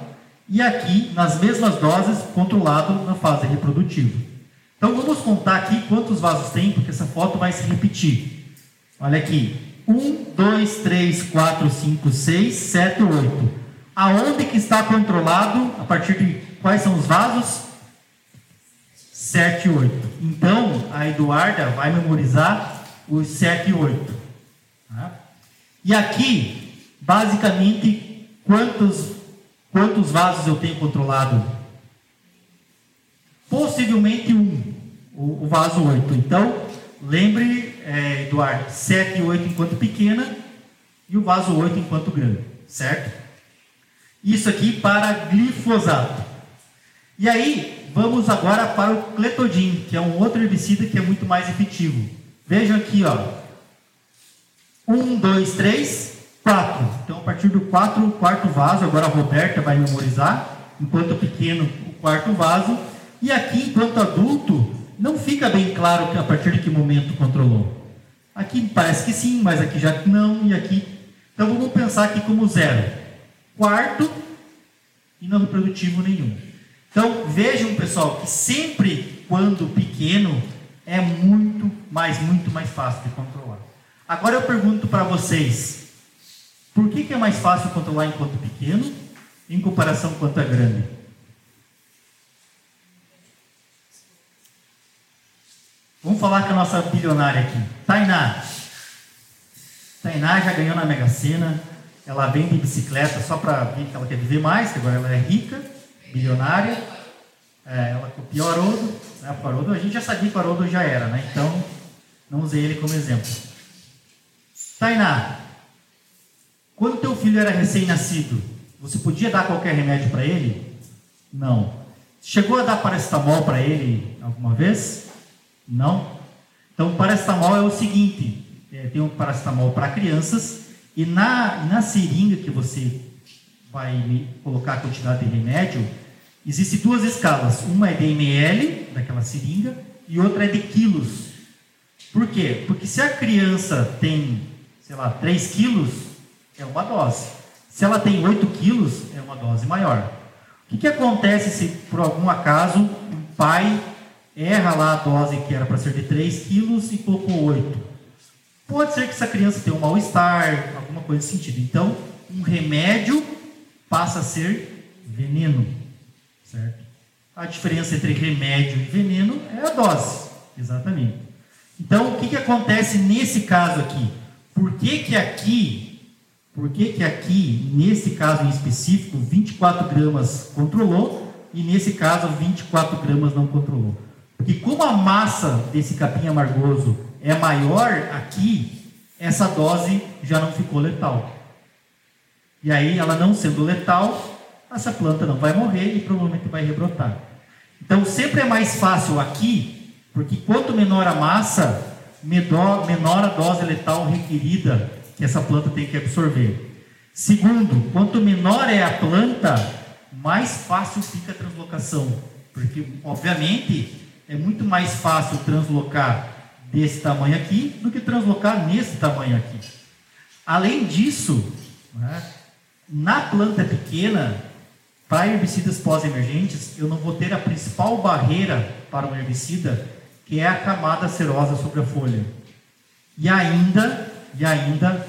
Speaker 3: e aqui, nas mesmas doses, controlado na fase reprodutiva. Então vamos contar aqui quantos vasos tem, porque essa foto vai se repetir. Olha aqui. 1, 2, 3, 4, 5, 6, 7, 8. Aonde que está controlado? A partir de quais são os vasos? 7 e 8. Então, a Eduarda vai memorizar os 7 e 8. Tá? E aqui, Basicamente, quantos, quantos vasos eu tenho controlado? Possivelmente um, o, o vaso 8. Então, lembre, é, Eduardo, 7 e 8 enquanto pequena e o vaso 8 enquanto grande, certo? Isso aqui para glifosato. E aí, vamos agora para o cletodin, que é um outro herbicida que é muito mais efetivo. Vejam aqui, ó. 1, 2, 3, 4. Então, a partir do 4, quarto vaso, agora a Roberta vai memorizar, enquanto pequeno, o quarto vaso. E aqui, enquanto adulto, não fica bem claro a partir de que momento controlou. Aqui parece que sim, mas aqui já não, e aqui. Então, vamos pensar aqui como zero. Quarto e não reprodutivo nenhum. Então vejam pessoal que sempre quando pequeno é muito mais, muito mais fácil de controlar. Agora eu pergunto para vocês, por que, que é mais fácil controlar enquanto pequeno em comparação quanto é grande? Vamos falar com a nossa bilionária aqui. Tainá. Tainá já ganhou na Mega Sena. Ela vem de bicicleta só para ver que ela quer viver mais, que agora ela é rica, bilionária. É, ela copiou Haroldo. Né? O Haroldo, a gente já sabia que o Haroldo já era, né? Então, não usei ele como exemplo. Tainá, quando teu filho era recém-nascido, você podia dar qualquer remédio para ele? Não. Chegou a dar paracetamol para ele alguma vez? Não? Então, paracetamol é o seguinte: é, tem um paracetamol para crianças e na, na seringa que você vai colocar a quantidade de remédio, existem duas escalas. Uma é de ml, daquela seringa, e outra é de quilos. Por quê? Porque se a criança tem, sei lá, 3 quilos, é uma dose. Se ela tem 8 quilos, é uma dose maior. O que, que acontece se, por algum acaso, o pai erra lá a dose que era para ser de 3 quilos e colocou 8. Pode ser que essa criança tenha um mal-estar, alguma coisa nesse sentido. Então, um remédio passa a ser veneno, certo? A diferença entre remédio e veneno é a dose, exatamente. Então, o que, que acontece nesse caso aqui? Por que que aqui, por que que aqui, nesse caso em específico, 24 gramas controlou e nesse caso 24 gramas não controlou? Porque como a massa desse capim amargoso é maior aqui, essa dose já não ficou letal. E aí, ela não sendo letal, essa planta não vai morrer e provavelmente vai rebrotar. Então, sempre é mais fácil aqui, porque quanto menor a massa, menor, menor a dose letal requerida que essa planta tem que absorver. Segundo, quanto menor é a planta, mais fácil fica a translocação. Porque, obviamente, é muito mais fácil translocar desse tamanho aqui do que translocar nesse tamanho aqui. Além disso, né, na planta pequena, para herbicidas pós-emergentes, eu não vou ter a principal barreira para um herbicida, que é a camada serosa sobre a folha. E ainda, e ainda,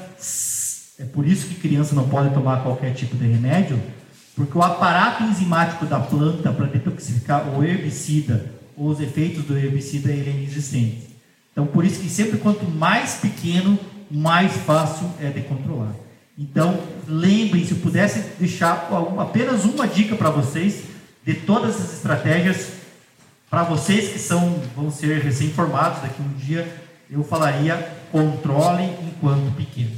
Speaker 3: é por isso que criança não pode tomar qualquer tipo de remédio, porque o aparato enzimático da planta para detoxificar o herbicida ou os efeitos do herbicida ele é inexistente. Então, por isso que sempre quanto mais pequeno, mais fácil é de controlar. Então, lembrem, se eu pudesse deixar apenas uma dica para vocês de todas as estratégias, para vocês que são vão ser recém-formados daqui um dia, eu falaria controle enquanto pequeno.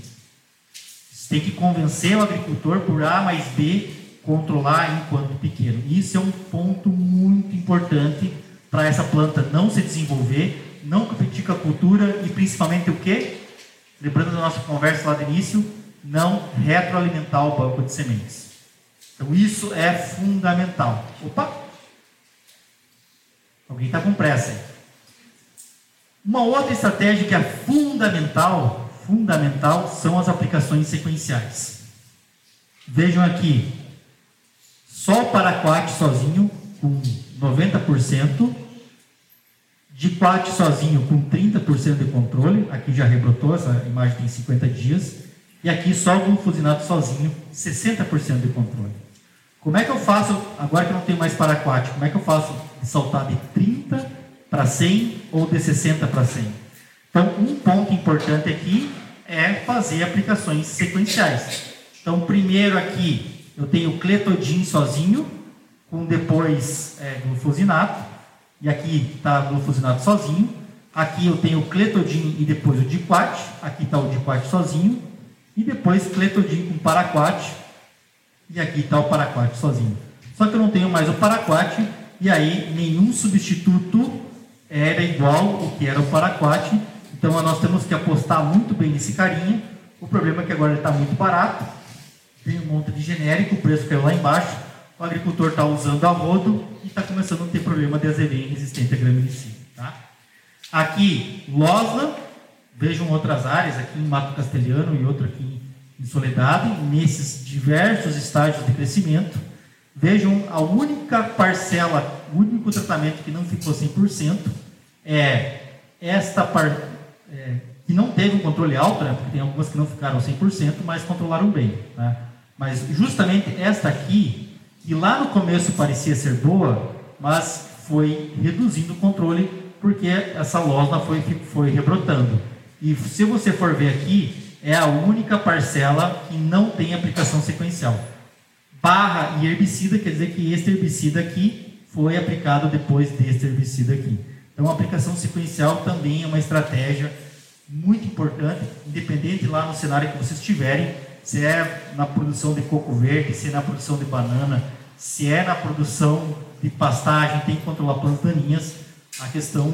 Speaker 3: Você tem que convencer o agricultor por A mais B controlar enquanto pequeno. Isso é um ponto muito importante para essa planta não se desenvolver, não competir com a cultura e principalmente o que? Lembrando da nossa conversa lá do início, não retroalimentar o banco de sementes. Então isso é fundamental. Opa! Alguém está com pressa. Uma outra estratégia que é fundamental, fundamental, são as aplicações sequenciais. Vejam aqui, só o paraquat sozinho, com 90%, de quat sozinho com 30% de controle, aqui já rebrotou, essa imagem tem 50 dias, e aqui só o glufosinato sozinho, 60% de controle. Como é que eu faço, agora que eu não tenho mais paraquat, como é que eu faço de saltar de 30 para 100 ou de 60 para 100? Então, um ponto importante aqui é fazer aplicações sequenciais. Então, primeiro aqui, eu tenho cletodin sozinho, com depois é, glufosinato, e aqui está glufosinato sozinho. Aqui eu tenho cletodin e depois o diquat, aqui está o diquat sozinho, e depois cletodin com paraquat, e aqui está o paraquat sozinho. Só que eu não tenho mais o paraquat, e aí nenhum substituto era igual o que era o paraquat, então nós temos que apostar muito bem nesse carinha. O problema é que agora ele está muito barato, tem um monte de genérico, o preço caiu lá embaixo, o agricultor está usando a rodo e está começando a ter problema de azevém resistente a graminicida. Tá? Aqui, Losna, vejam outras áreas, aqui em Mato Castelhano e outro aqui em Soledade, nesses diversos estágios de crescimento. Vejam, a única parcela, o único tratamento que não ficou 100% é esta parte é, que não teve um controle alto, né, porque tem algumas que não ficaram 100%, mas controlaram bem. Né? Mas justamente esta aqui, que lá no começo parecia ser boa, mas foi reduzindo o controle porque essa losna foi, foi rebrotando. E se você for ver aqui, é a única parcela que não tem aplicação sequencial. Barra e herbicida quer dizer que este herbicida aqui foi aplicado depois deste herbicida aqui. Então, a aplicação sequencial também é uma estratégia muito importante, independente lá no cenário que vocês estiverem, se é na produção de coco verde, se é na produção de banana, se é na produção de pastagem, tem que controlar plantas daninhas, a questão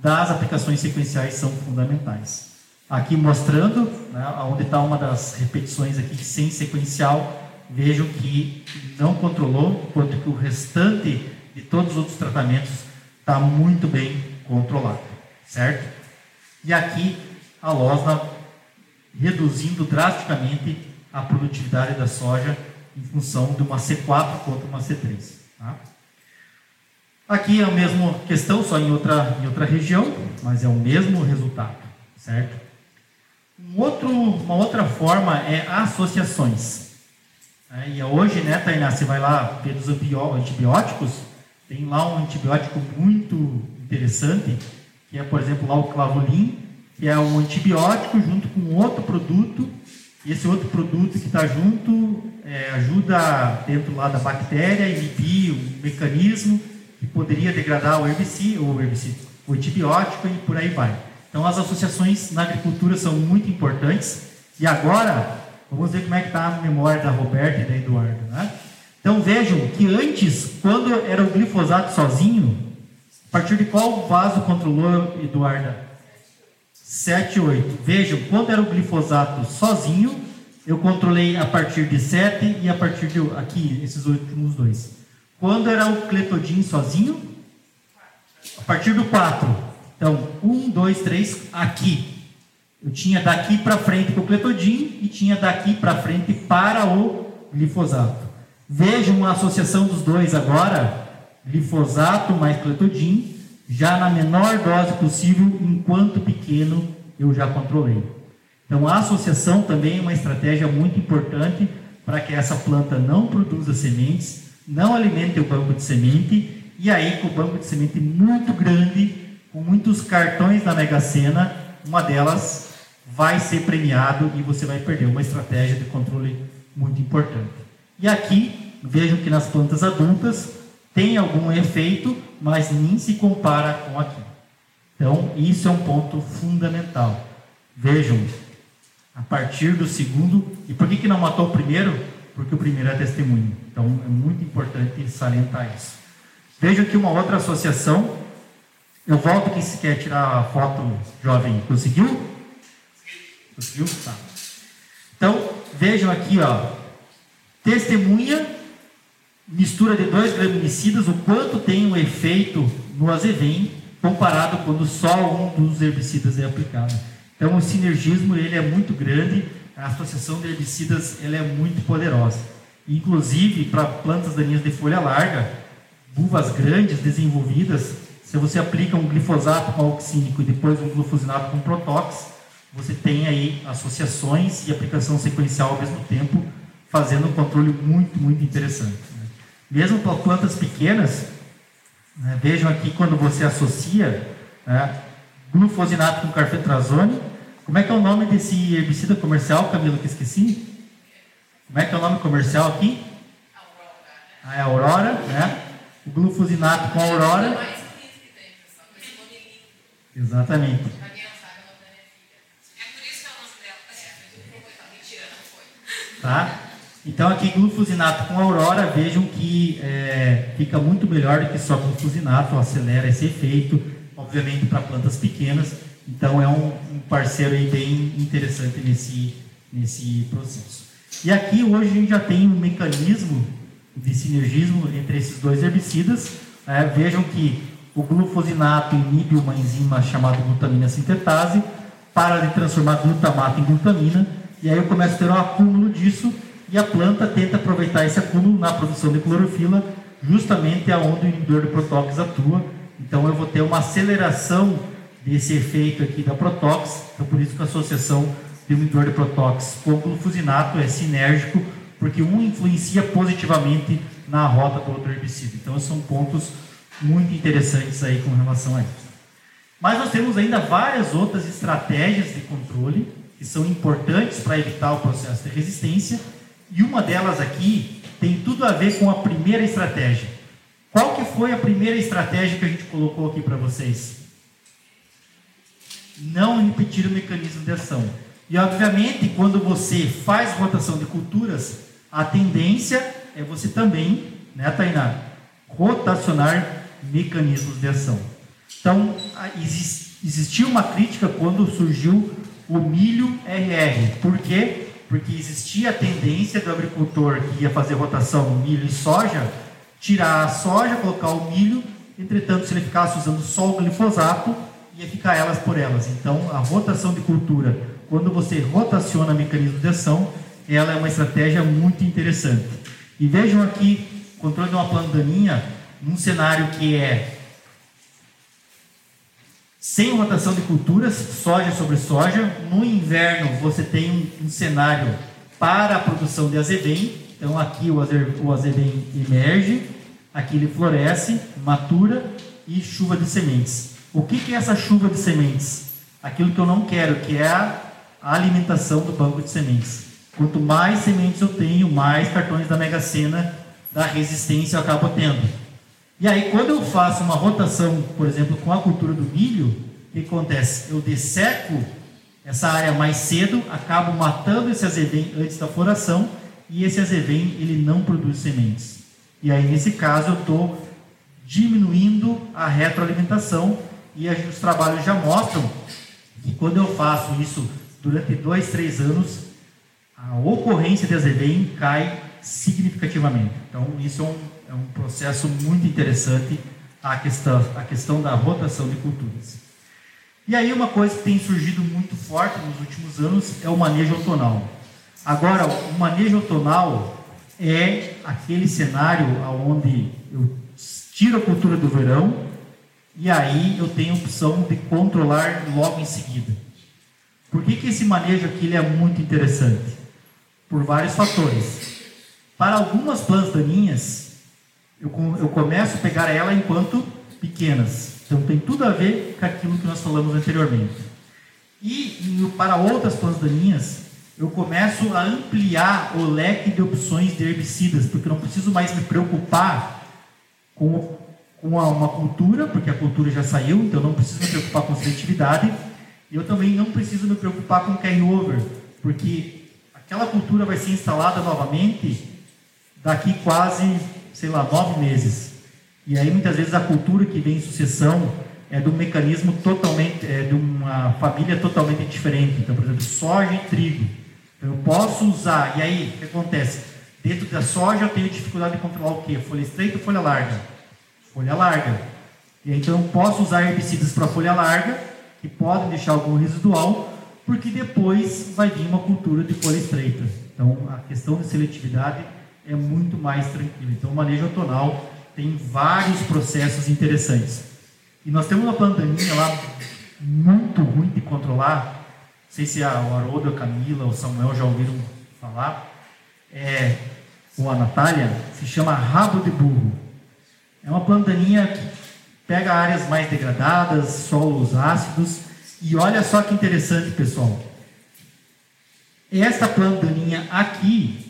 Speaker 3: das aplicações sequenciais são fundamentais. Aqui mostrando, né, onde está uma das repetições aqui sem sequencial, vejam que não controlou, enquanto que o restante de todos os outros tratamentos está muito bem controlado, certo? E aqui a Losna reduzindo drasticamente a produtividade da soja em função de uma C4 contra uma C3. Tá? Aqui é a mesma questão, só em outra, em outra região, mas é o mesmo resultado, certo? Um outro, uma outra forma é associações. É, e hoje, né, Tainá, você vai lá ver os antibióticos, tem lá um antibiótico muito interessante, que é, por exemplo, lá o clavulin, que é um antibiótico junto com outro produto, e esse outro produto que está junto é, ajuda dentro lá da bactéria a inibir o mecanismo que poderia degradar o herbicida, ou herbicida, o antibiótico e por aí vai. Então as associações na agricultura são muito importantes. E agora, vamos ver como é que está a memória da Roberta e da Eduardo. Né? Então vejam que antes, quando era o glifosato sozinho, a partir de qual vaso controlou, Eduarda? 7, 8. Vejam, quando era o glifosato sozinho, eu controlei a partir de 7 e a partir de aqui, esses últimos dois. Quando era o cletodin sozinho? A partir do 4. Então, 1, 2, 3, aqui. Eu tinha daqui para frente para o cletodin e tinha daqui para frente para o glifosato. Vejam a associação dos dois agora, glifosato mais cletodin, já na menor dose possível, enquanto pequeno eu já controlei. Então, a associação também é uma estratégia muito importante para que essa planta não produza sementes não alimente o banco de semente, e aí com o banco de semente muito grande, com muitos cartões da Mega Sena, uma delas vai ser premiado e você vai perder uma estratégia de controle muito importante. E aqui, vejam que nas plantas adultas tem algum efeito, mas nem se compara com aqui. Então, isso é um ponto fundamental. Vejam, a partir do segundo, e por que, que não matou o primeiro? porque o primeiro é testemunho. Então é muito importante salientar isso. Veja aqui uma outra associação. Eu volto quem se quer tirar a foto, jovem. Conseguiu? Conseguiu? Tá. Então, vejam aqui, ó. Testemunha, mistura de dois graminicidas, o quanto tem um efeito no azevém, comparado quando só um dos herbicidas é aplicado. Então, o sinergismo ele é muito grande a associação de herbicidas ela é muito poderosa. Inclusive, para plantas daninhas de folha larga, uvas grandes, desenvolvidas, se você aplica um glifosato com auxínico e depois um glufosinato com protox, você tem aí associações e aplicação sequencial ao mesmo tempo, fazendo um controle muito, muito interessante. Né? Mesmo para plantas pequenas, né, vejam aqui quando você associa né, glufosinato com carfentrazone, como é que é o nome desse herbicida comercial, Camilo, que esqueci? Como é que é o nome comercial aqui? Ah, é Aurora, né? O glufosinato com Aurora. Exatamente. Tá? Então aqui glufosinato com Aurora, vejam que é, fica muito melhor do que só glufosinato, acelera esse efeito, obviamente para plantas pequenas então é um, um parceiro bem interessante nesse, nesse processo. E aqui hoje a gente já tem um mecanismo de sinergismo entre esses dois herbicidas. É, vejam que o glufosinato inibe uma enzima chamada glutamina sintetase para de transformar glutamato em glutamina, e aí eu começo a ter um acúmulo disso, e a planta tenta aproveitar esse acúmulo na produção de clorofila, justamente aonde o inibidor do protóx atua. Então eu vou ter uma aceleração desse efeito aqui da protox, então por isso que a associação de inibidor de protox com glufosinato é sinérgico, porque um influencia positivamente na rota do outro herbicida. Então são pontos muito interessantes aí com relação a isso. Mas nós temos ainda várias outras estratégias de controle que são importantes para evitar o processo de resistência, e uma delas aqui tem tudo a ver com a primeira estratégia. Qual que foi a primeira estratégia que a gente colocou aqui para vocês? Não repetir o mecanismo de ação. E obviamente, quando você faz rotação de culturas, a tendência é você também, né, Tainá, rotacionar mecanismos de ação. Então, existiu uma crítica quando surgiu o milho RR. Por quê? Porque existia a tendência do agricultor que ia fazer rotação milho e soja, tirar a soja, colocar o milho, entretanto, se ele ficasse usando só o glifosato, ia ficar elas por elas. Então, a rotação de cultura, quando você rotaciona mecanismo de ação, ela é uma estratégia muito interessante. E vejam aqui, controle de uma planta daninha, num cenário que é sem rotação de culturas, soja sobre soja. No inverno, você tem um, um cenário para a produção de azevém. Então, aqui o, o azevém emerge, aqui ele floresce, matura e chuva de sementes. O que, que é essa chuva de sementes? Aquilo que eu não quero, que é a alimentação do banco de sementes. Quanto mais sementes eu tenho, mais cartões da Mega Sena da resistência eu acabo tendo. E aí, quando eu faço uma rotação, por exemplo, com a cultura do milho, o que acontece? Eu desseco essa área mais cedo, acabo matando esse azevém antes da floração, e esse azevém ele não produz sementes. E aí, nesse caso, eu estou diminuindo a retroalimentação, e os trabalhos já mostram que quando eu faço isso durante dois, três anos, a ocorrência de azevém cai significativamente. Então, isso é um é um processo muito interessante a questão, a questão da rotação de culturas. E aí uma coisa que tem surgido muito forte nos últimos anos é o manejo outonal. Agora, o manejo outonal é aquele cenário onde eu tiro a cultura do verão e aí eu tenho a opção de controlar logo em seguida. Por que, que esse manejo aqui ele é muito interessante? Por vários fatores. Para algumas plantas daninhas, eu, eu começo a pegar ela enquanto pequenas. Então tem tudo a ver com aquilo que nós falamos anteriormente. E para outras plantas daninhas, eu começo a ampliar o leque de opções de herbicidas, porque eu não preciso mais me preocupar com, com uma cultura, porque a cultura já saiu, então eu não preciso me preocupar com seletividade. E eu também não preciso me preocupar com carry-over, porque aquela cultura vai ser instalada novamente daqui quase sei lá, nove meses. E aí muitas vezes a cultura que vem em sucessão é de um mecanismo totalmente, é de uma família totalmente diferente. Então, por exemplo, soja e trigo. Então, eu posso usar, e aí o que acontece? Dentro da soja eu tenho dificuldade de controlar o quê? Folha estreita ou folha larga? Folha larga. E aí, então eu posso usar herbicidas para folha larga, que podem deixar algum residual, porque depois vai vir uma cultura de folha estreita. Então a questão de seletividade é muito mais tranquilo. Então, o manejo outonal tem vários processos interessantes. E nós temos uma plantaninha lá muito ruim de controlar. Não sei se a, o Haroldo, a Camila, o Samuel já ouviram falar. É, ou a Natália, se chama rabo de burro. É uma plantaninha que pega áreas mais degradadas, solos ácidos. E olha só que interessante, pessoal. Esta plantaninha aqui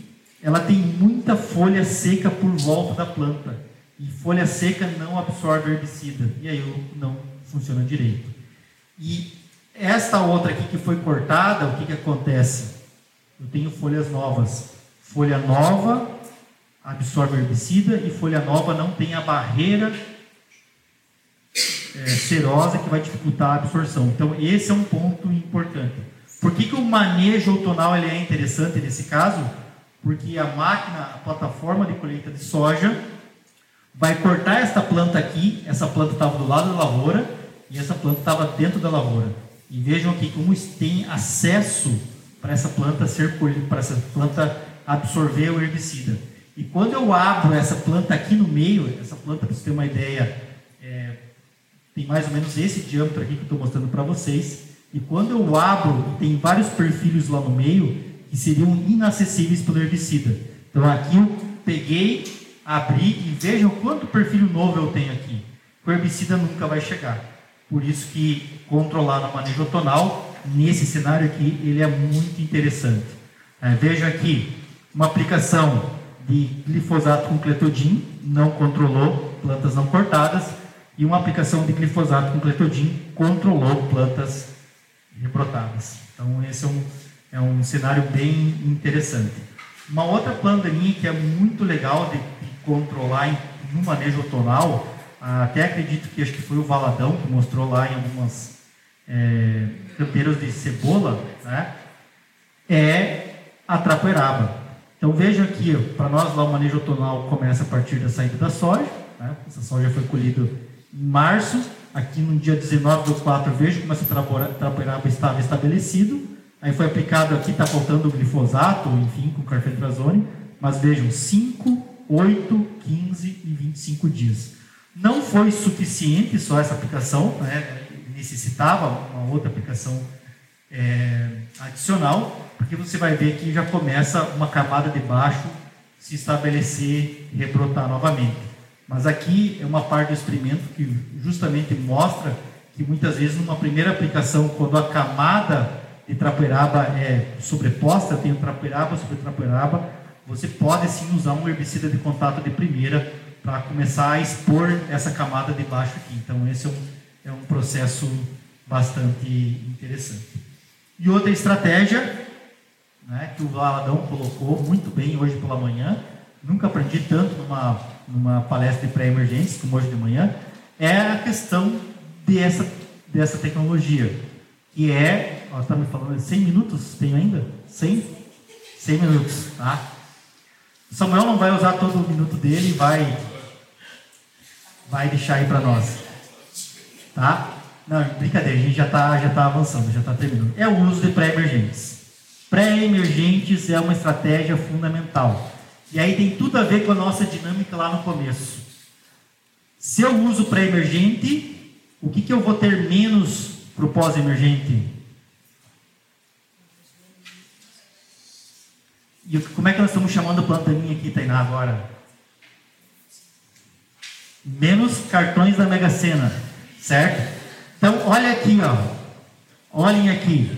Speaker 3: ela tem muita folha seca por volta da planta. E folha seca não absorve herbicida. E aí não funciona direito. E esta outra aqui que foi cortada, o que, que acontece? Eu tenho folhas novas. Folha nova absorve herbicida e folha nova não tem a barreira é, serosa que vai dificultar a absorção. Então, esse é um ponto importante. Por que, que o manejo outonal ele é interessante nesse caso? Porque a máquina, a plataforma de colheita de soja, vai cortar esta planta aqui, essa planta estava do lado da lavoura e essa planta estava dentro da lavoura. E vejam aqui como tem acesso para essa planta ser para essa planta absorver o herbicida. E quando eu abro essa planta aqui no meio, essa planta, para você ter uma ideia, é, tem mais ou menos esse diâmetro aqui que estou mostrando para vocês. E quando eu abro, tem vários perfis lá no meio que seriam inacessíveis pelo herbicida. Então aqui eu peguei, abri e vejam quanto perfil novo eu tenho aqui. O herbicida nunca vai chegar. Por isso que controlar no manejo tonal, nesse cenário aqui, ele é muito interessante. É, veja aqui, uma aplicação de glifosato com cletodin, não controlou plantas não cortadas, e uma aplicação de glifosato com cletodin controlou plantas rebrotadas. Então, esse é um, é um cenário bem interessante. Uma outra planta minha que é muito legal de, de controlar no manejo tonal, até acredito que acho que foi o Valadão que mostrou lá em algumas é, canteiros de cebola, né, é a trapoeraba. Então veja aqui, para nós lá o manejo outonal começa a partir da saída da soja. Né? Essa soja foi colhida em março. Aqui no dia 19 do 4, veja como essa trapoeraba estava estabelecido. Aí foi aplicado aqui, está faltando o glifosato, enfim, com carfentrazone. Mas vejam, 5, 8, 15 e 25 dias. Não foi suficiente só essa aplicação, né? necessitava uma outra aplicação é, adicional porque você vai ver que já começa uma camada de baixo se estabelecer rebrotar novamente. Mas aqui é uma parte do experimento que justamente mostra que muitas vezes numa primeira aplicação, quando a camada de trapoeraba é sobreposta, tem o trapoeraba sobre trapoeraba, você pode sim usar um herbicida de contato de primeira para começar a expor essa camada de baixo aqui. Então esse é um, é um processo bastante interessante. E outra estratégia né, que o Valadão colocou muito bem hoje pela manhã, nunca aprendi tanto numa, numa palestra de pré-emergência como hoje de manhã, é a questão dessa, dessa tecnologia, que é, ó, está me falando, 100 minutos, tem ainda? 100? 100 minutos, tá? Samuel não vai usar todo o minuto dele, vai, vai deixar aí para nós, tá? Não, brincadeira, a gente já está já tá avançando, já está terminando. É o uso de pré-emergentes. Pré-emergentes é uma estratégia fundamental. E aí tem tudo a ver com a nossa dinâmica lá no começo. Se eu uso pré-emergente, o que, que eu vou ter menos para o pós-emergente? E como é que nós estamos chamando a plantaninha aqui, Tainá, agora? Menos cartões da Mega Sena, certo? Então, olha aqui, ó. Olhem aqui.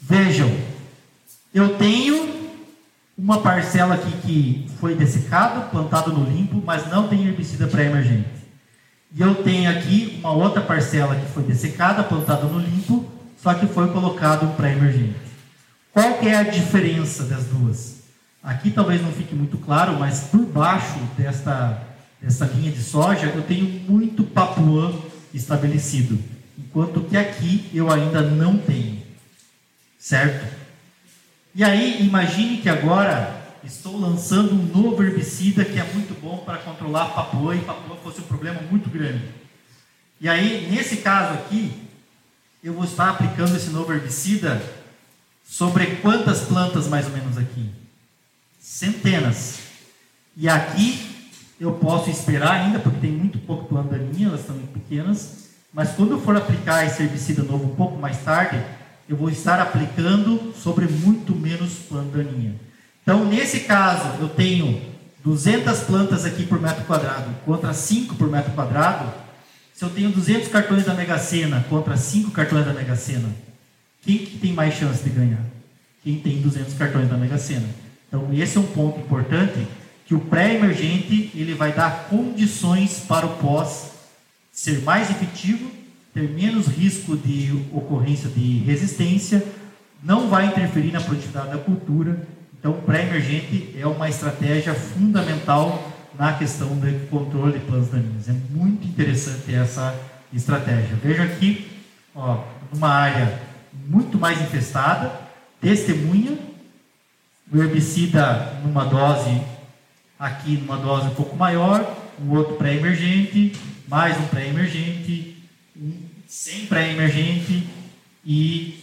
Speaker 3: Vejam, eu tenho uma parcela aqui que foi dessecado, plantado no limpo, mas não tem herbicida pré-emergente. E eu tenho aqui uma outra parcela que foi dessecada, plantada no limpo, só que foi colocado um pré-emergente. Qual que é a diferença das duas? Aqui talvez não fique muito claro, mas por baixo desta, dessa linha de soja eu tenho muito papuã estabelecido, enquanto que aqui eu ainda não tenho. Certo? E aí, imagine que agora estou lançando um novo herbicida que é muito bom para controlar a papoa e papoa fosse um problema muito grande. E aí, nesse caso aqui, eu vou estar aplicando esse novo herbicida sobre quantas plantas mais ou menos aqui? Centenas. E aqui eu posso esperar ainda, porque tem muito pouco minha, elas estão pequenas, mas quando eu for aplicar esse herbicida novo um pouco mais tarde, eu vou estar aplicando sobre muito menos planta daninha. Então, nesse caso, eu tenho 200 plantas aqui por metro quadrado contra 5 por metro quadrado. Se eu tenho 200 cartões da Mega Sena contra 5 cartões da Mega Sena, quem que tem mais chance de ganhar? Quem tem 200 cartões da Mega Sena. Então, esse é um ponto importante que o pré-emergente ele vai dar condições para o pós ser mais efetivo ter menos risco de ocorrência de resistência, não vai interferir na produtividade da cultura. Então, pré-emergente é uma estratégia fundamental na questão do controle de plantas daninhas. É muito interessante essa estratégia. Veja aqui, ó, numa área muito mais infestada, testemunha, o herbicida numa dose, aqui numa dose um pouco maior, um outro pré-emergente, mais um pré-emergente, sem pré-emergente e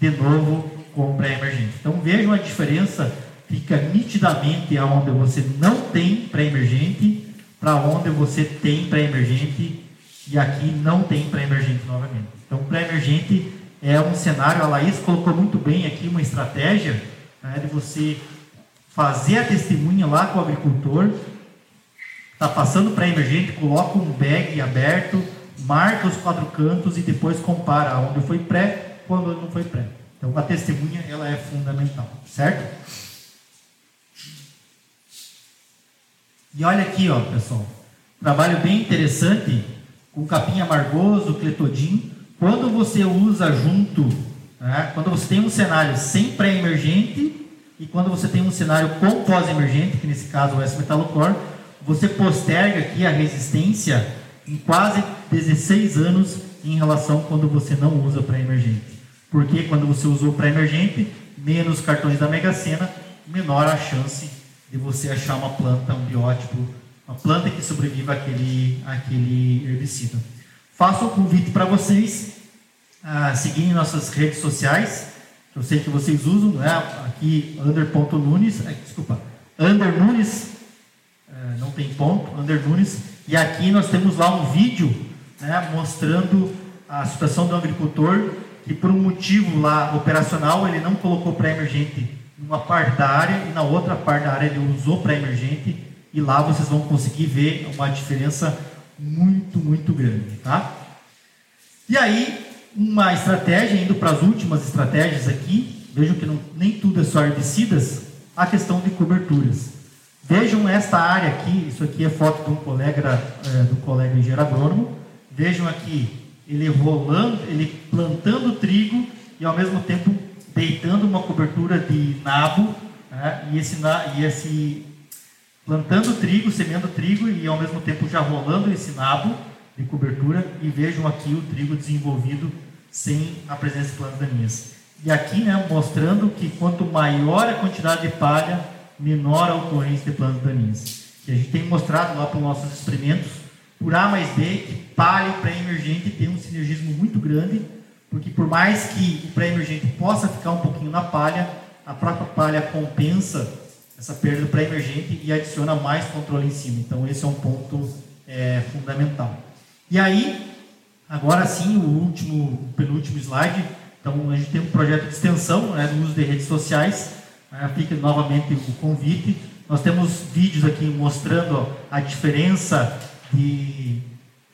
Speaker 3: de novo com pré-emergente. Então vejam a diferença fica nitidamente aonde você não tem pré-emergente para onde você tem pré-emergente e aqui não tem pré-emergente novamente. Então, pré-emergente é um cenário, a Laís colocou muito bem aqui uma estratégia né, de você fazer a testemunha lá com o agricultor, está passando pré-emergente, coloca um bag aberto, marca os quatro cantos e depois compara onde foi pré, quando não foi pré. Então, a testemunha ela é fundamental, certo? E olha aqui, ó, pessoal, trabalho bem interessante com capim amargoso, cletodin. Quando você usa junto, né, quando você tem um cenário sem pré-emergente e quando você tem um cenário com pós-emergente, que nesse caso é o S-metalocor, você posterga aqui a resistência em quase 16 anos em relação quando você não usa pré-emergente. Porque quando você usou pré-emergente, menos cartões da Mega Sena, menor a chance de você achar uma planta, um biótipo, uma planta que sobreviva àquele, àquele herbicida. Faço um convite para vocês a seguirem nossas redes sociais, que eu sei que vocês usam, né? aqui under.nunes, é, desculpa, under Nunes, é, não tem ponto, under Nunes, e aqui nós temos lá um vídeo né, mostrando a situação do agricultor que por um motivo lá operacional ele não colocou pré-emergente numa parte da área e na outra parte da área ele usou pré-emergente e lá vocês vão conseguir ver uma diferença muito, muito grande, tá? E aí, uma estratégia, indo para as últimas estratégias aqui, vejam que não, nem tudo é só herbicidas, a questão de coberturas. Vejam esta área aqui, isso aqui é foto de um colega, é, do colega engenheiro agrônomo, vejam aqui ele rolando, ele plantando trigo e ao mesmo tempo deitando uma cobertura de nabo né, e, esse, e esse plantando trigo, semeando trigo e ao mesmo tempo já rolando esse nabo de cobertura e vejam aqui o trigo desenvolvido sem a presença de plantas daninhas. E aqui, né, mostrando que quanto maior a quantidade de palha, menor a ocorrência de plantas daninhas. E a gente tem mostrado lá para os nossos experimentos por A mais B, que palha e pré-emergente tem um sinergismo muito grande, porque por mais que o pré-emergente possa ficar um pouquinho na palha, a própria palha compensa essa perda do pré-emergente e adiciona mais controle em cima. Então esse é um ponto é, fundamental. E aí, agora sim, o último, o penúltimo slide. Então a gente tem um projeto de extensão né, do uso de redes sociais. Né, fica novamente o convite. Nós temos vídeos aqui mostrando ó, a diferença de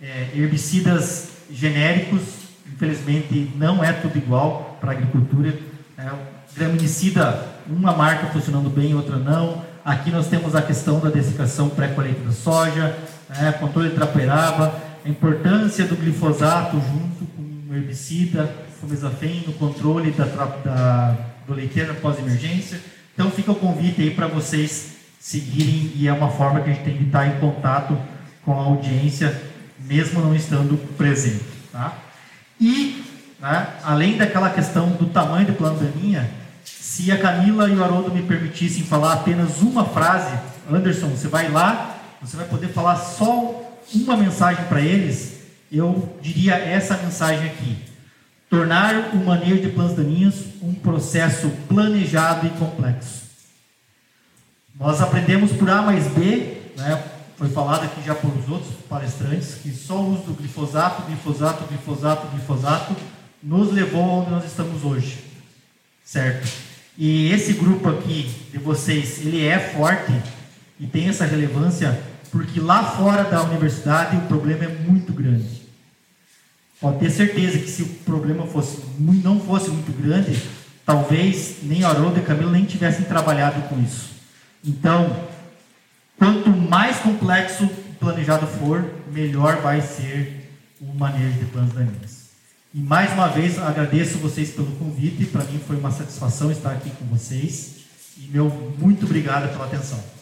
Speaker 3: é, herbicidas genéricos, infelizmente não é tudo igual para a agricultura. É, graminicida, uma marca funcionando bem, outra não. Aqui nós temos a questão da dessecação pré-colheita da soja, é, controle de trapoeraba, a importância do glifosato junto com o herbicida, fumezafem, no controle da, da, do leiteiro pós-emergência. Então fica o convite aí para vocês seguirem e é uma forma que a gente tem de estar em contato com a audiência, mesmo não estando presente. Tá? E, né, além daquela questão do tamanho do plano daninha, se a Camila e o Haroldo me permitissem falar apenas uma frase, Anderson, você vai lá, você vai poder falar só uma mensagem para eles, eu diria essa mensagem aqui. Tornar o manejo de plantas daninhas um processo planejado e complexo. Nós aprendemos por A mais B, né, foi falado aqui já por os outros palestrantes, que só o uso do glifosato, glifosato, glifosato, glifosato nos levou onde nós estamos hoje, certo? E esse grupo aqui de vocês, ele é forte e tem essa relevância porque lá fora da universidade o problema é muito grande. Pode ter certeza que se o problema fosse, não fosse muito grande, talvez nem Haroldo e Camilo nem tivessem trabalhado com isso. Então, Quanto mais complexo o planejado for, melhor vai ser o manejo de plantas daninhas. E mais uma vez agradeço vocês pelo convite, para mim foi uma satisfação estar aqui com vocês. E meu muito obrigado pela atenção.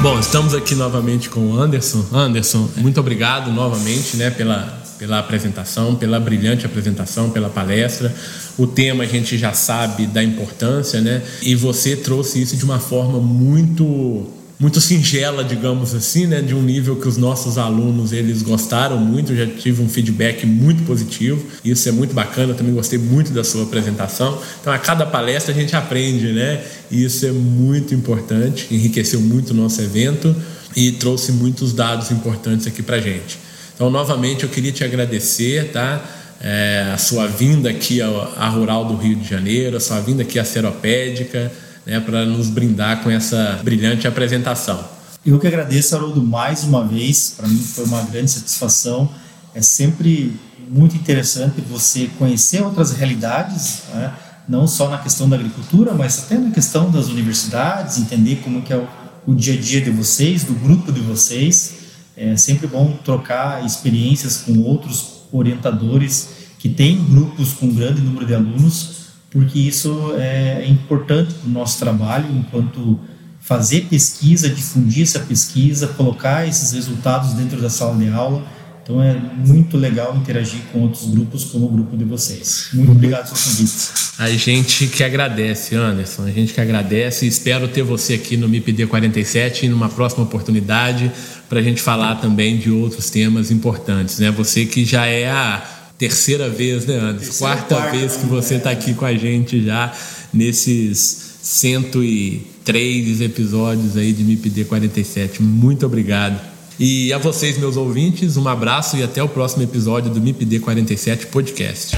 Speaker 2: Bom, estamos aqui novamente com o Anderson. Anderson, muito obrigado novamente né, pela, pela apresentação, pela brilhante apresentação, pela palestra. O tema a gente já sabe da importância, né? E você trouxe isso de uma forma muito muito singela, digamos assim, né, de um nível que os nossos alunos eles gostaram muito, já tive um feedback muito positivo, isso é muito bacana, também gostei muito da sua apresentação. Então, a cada palestra a gente aprende, né? E isso é muito importante, enriqueceu muito o nosso evento e trouxe muitos dados importantes aqui para gente. Então, novamente, eu queria te agradecer, tá? É, a sua vinda aqui à Rural do Rio de Janeiro, a sua vinda aqui à Seropédica, né, para nos brindar com essa brilhante apresentação.
Speaker 3: Eu que agradeço, Haroldo, mais uma vez. Para mim foi uma grande satisfação. É sempre muito interessante você conhecer outras realidades, né? não só na questão da agricultura, mas até na questão das universidades, entender como que é o, o dia a dia de vocês, do grupo de vocês. É sempre bom trocar experiências com outros orientadores que têm grupos com grande número de alunos porque isso é importante para o nosso trabalho enquanto fazer pesquisa, difundir essa pesquisa, colocar esses resultados dentro da sala de aula. Então é muito legal interagir com outros grupos como o grupo de vocês. Muito obrigado pelo convite.
Speaker 2: A gente que agradece, Anderson. A gente que agradece e espero ter você aqui no MIPD 47 e numa próxima oportunidade para a gente falar também de outros temas importantes. Né? Você que já é a terceira vez, né, Anderson? Quarta, quarta vez que você está aqui com a gente já nesses 103 episódios aí de MIPD 47. Muito obrigado. E a vocês, meus ouvintes, um abraço e até o próximo episódio do MIPD 47 Podcast.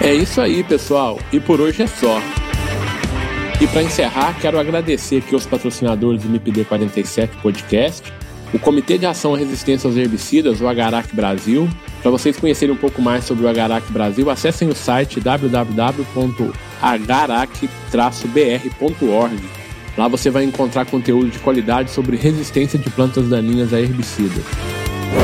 Speaker 2: É isso aí, pessoal. E por hoje é só. E para encerrar, quero agradecer aqui aos patrocinadores do MIPD 47 Podcast, o Comitê de Ação à Resistência aos Herbicidas, o Agarac Brasil, para vocês conhecerem um pouco mais sobre o Agarac Brasil, acessem o site www.agarac-br.org. Lá você vai encontrar conteúdo de qualidade sobre resistência de plantas daninhas a herbicidas.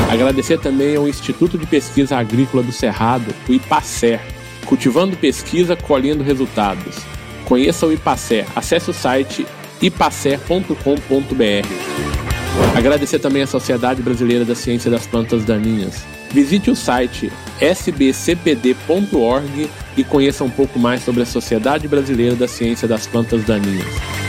Speaker 2: Agradecer também ao Instituto de Pesquisa Agrícola do Cerrado, o IPACER, cultivando pesquisa, colhendo resultados. Conheça o IPACER, acesse o site ipacer.com.br. Agradecer também à Sociedade Brasileira da Ciência das Plantas Daninhas. Visite o site sbcpd.org e conheça um pouco mais sobre a Sociedade Brasileira da Ciência das Plantas Daninhas.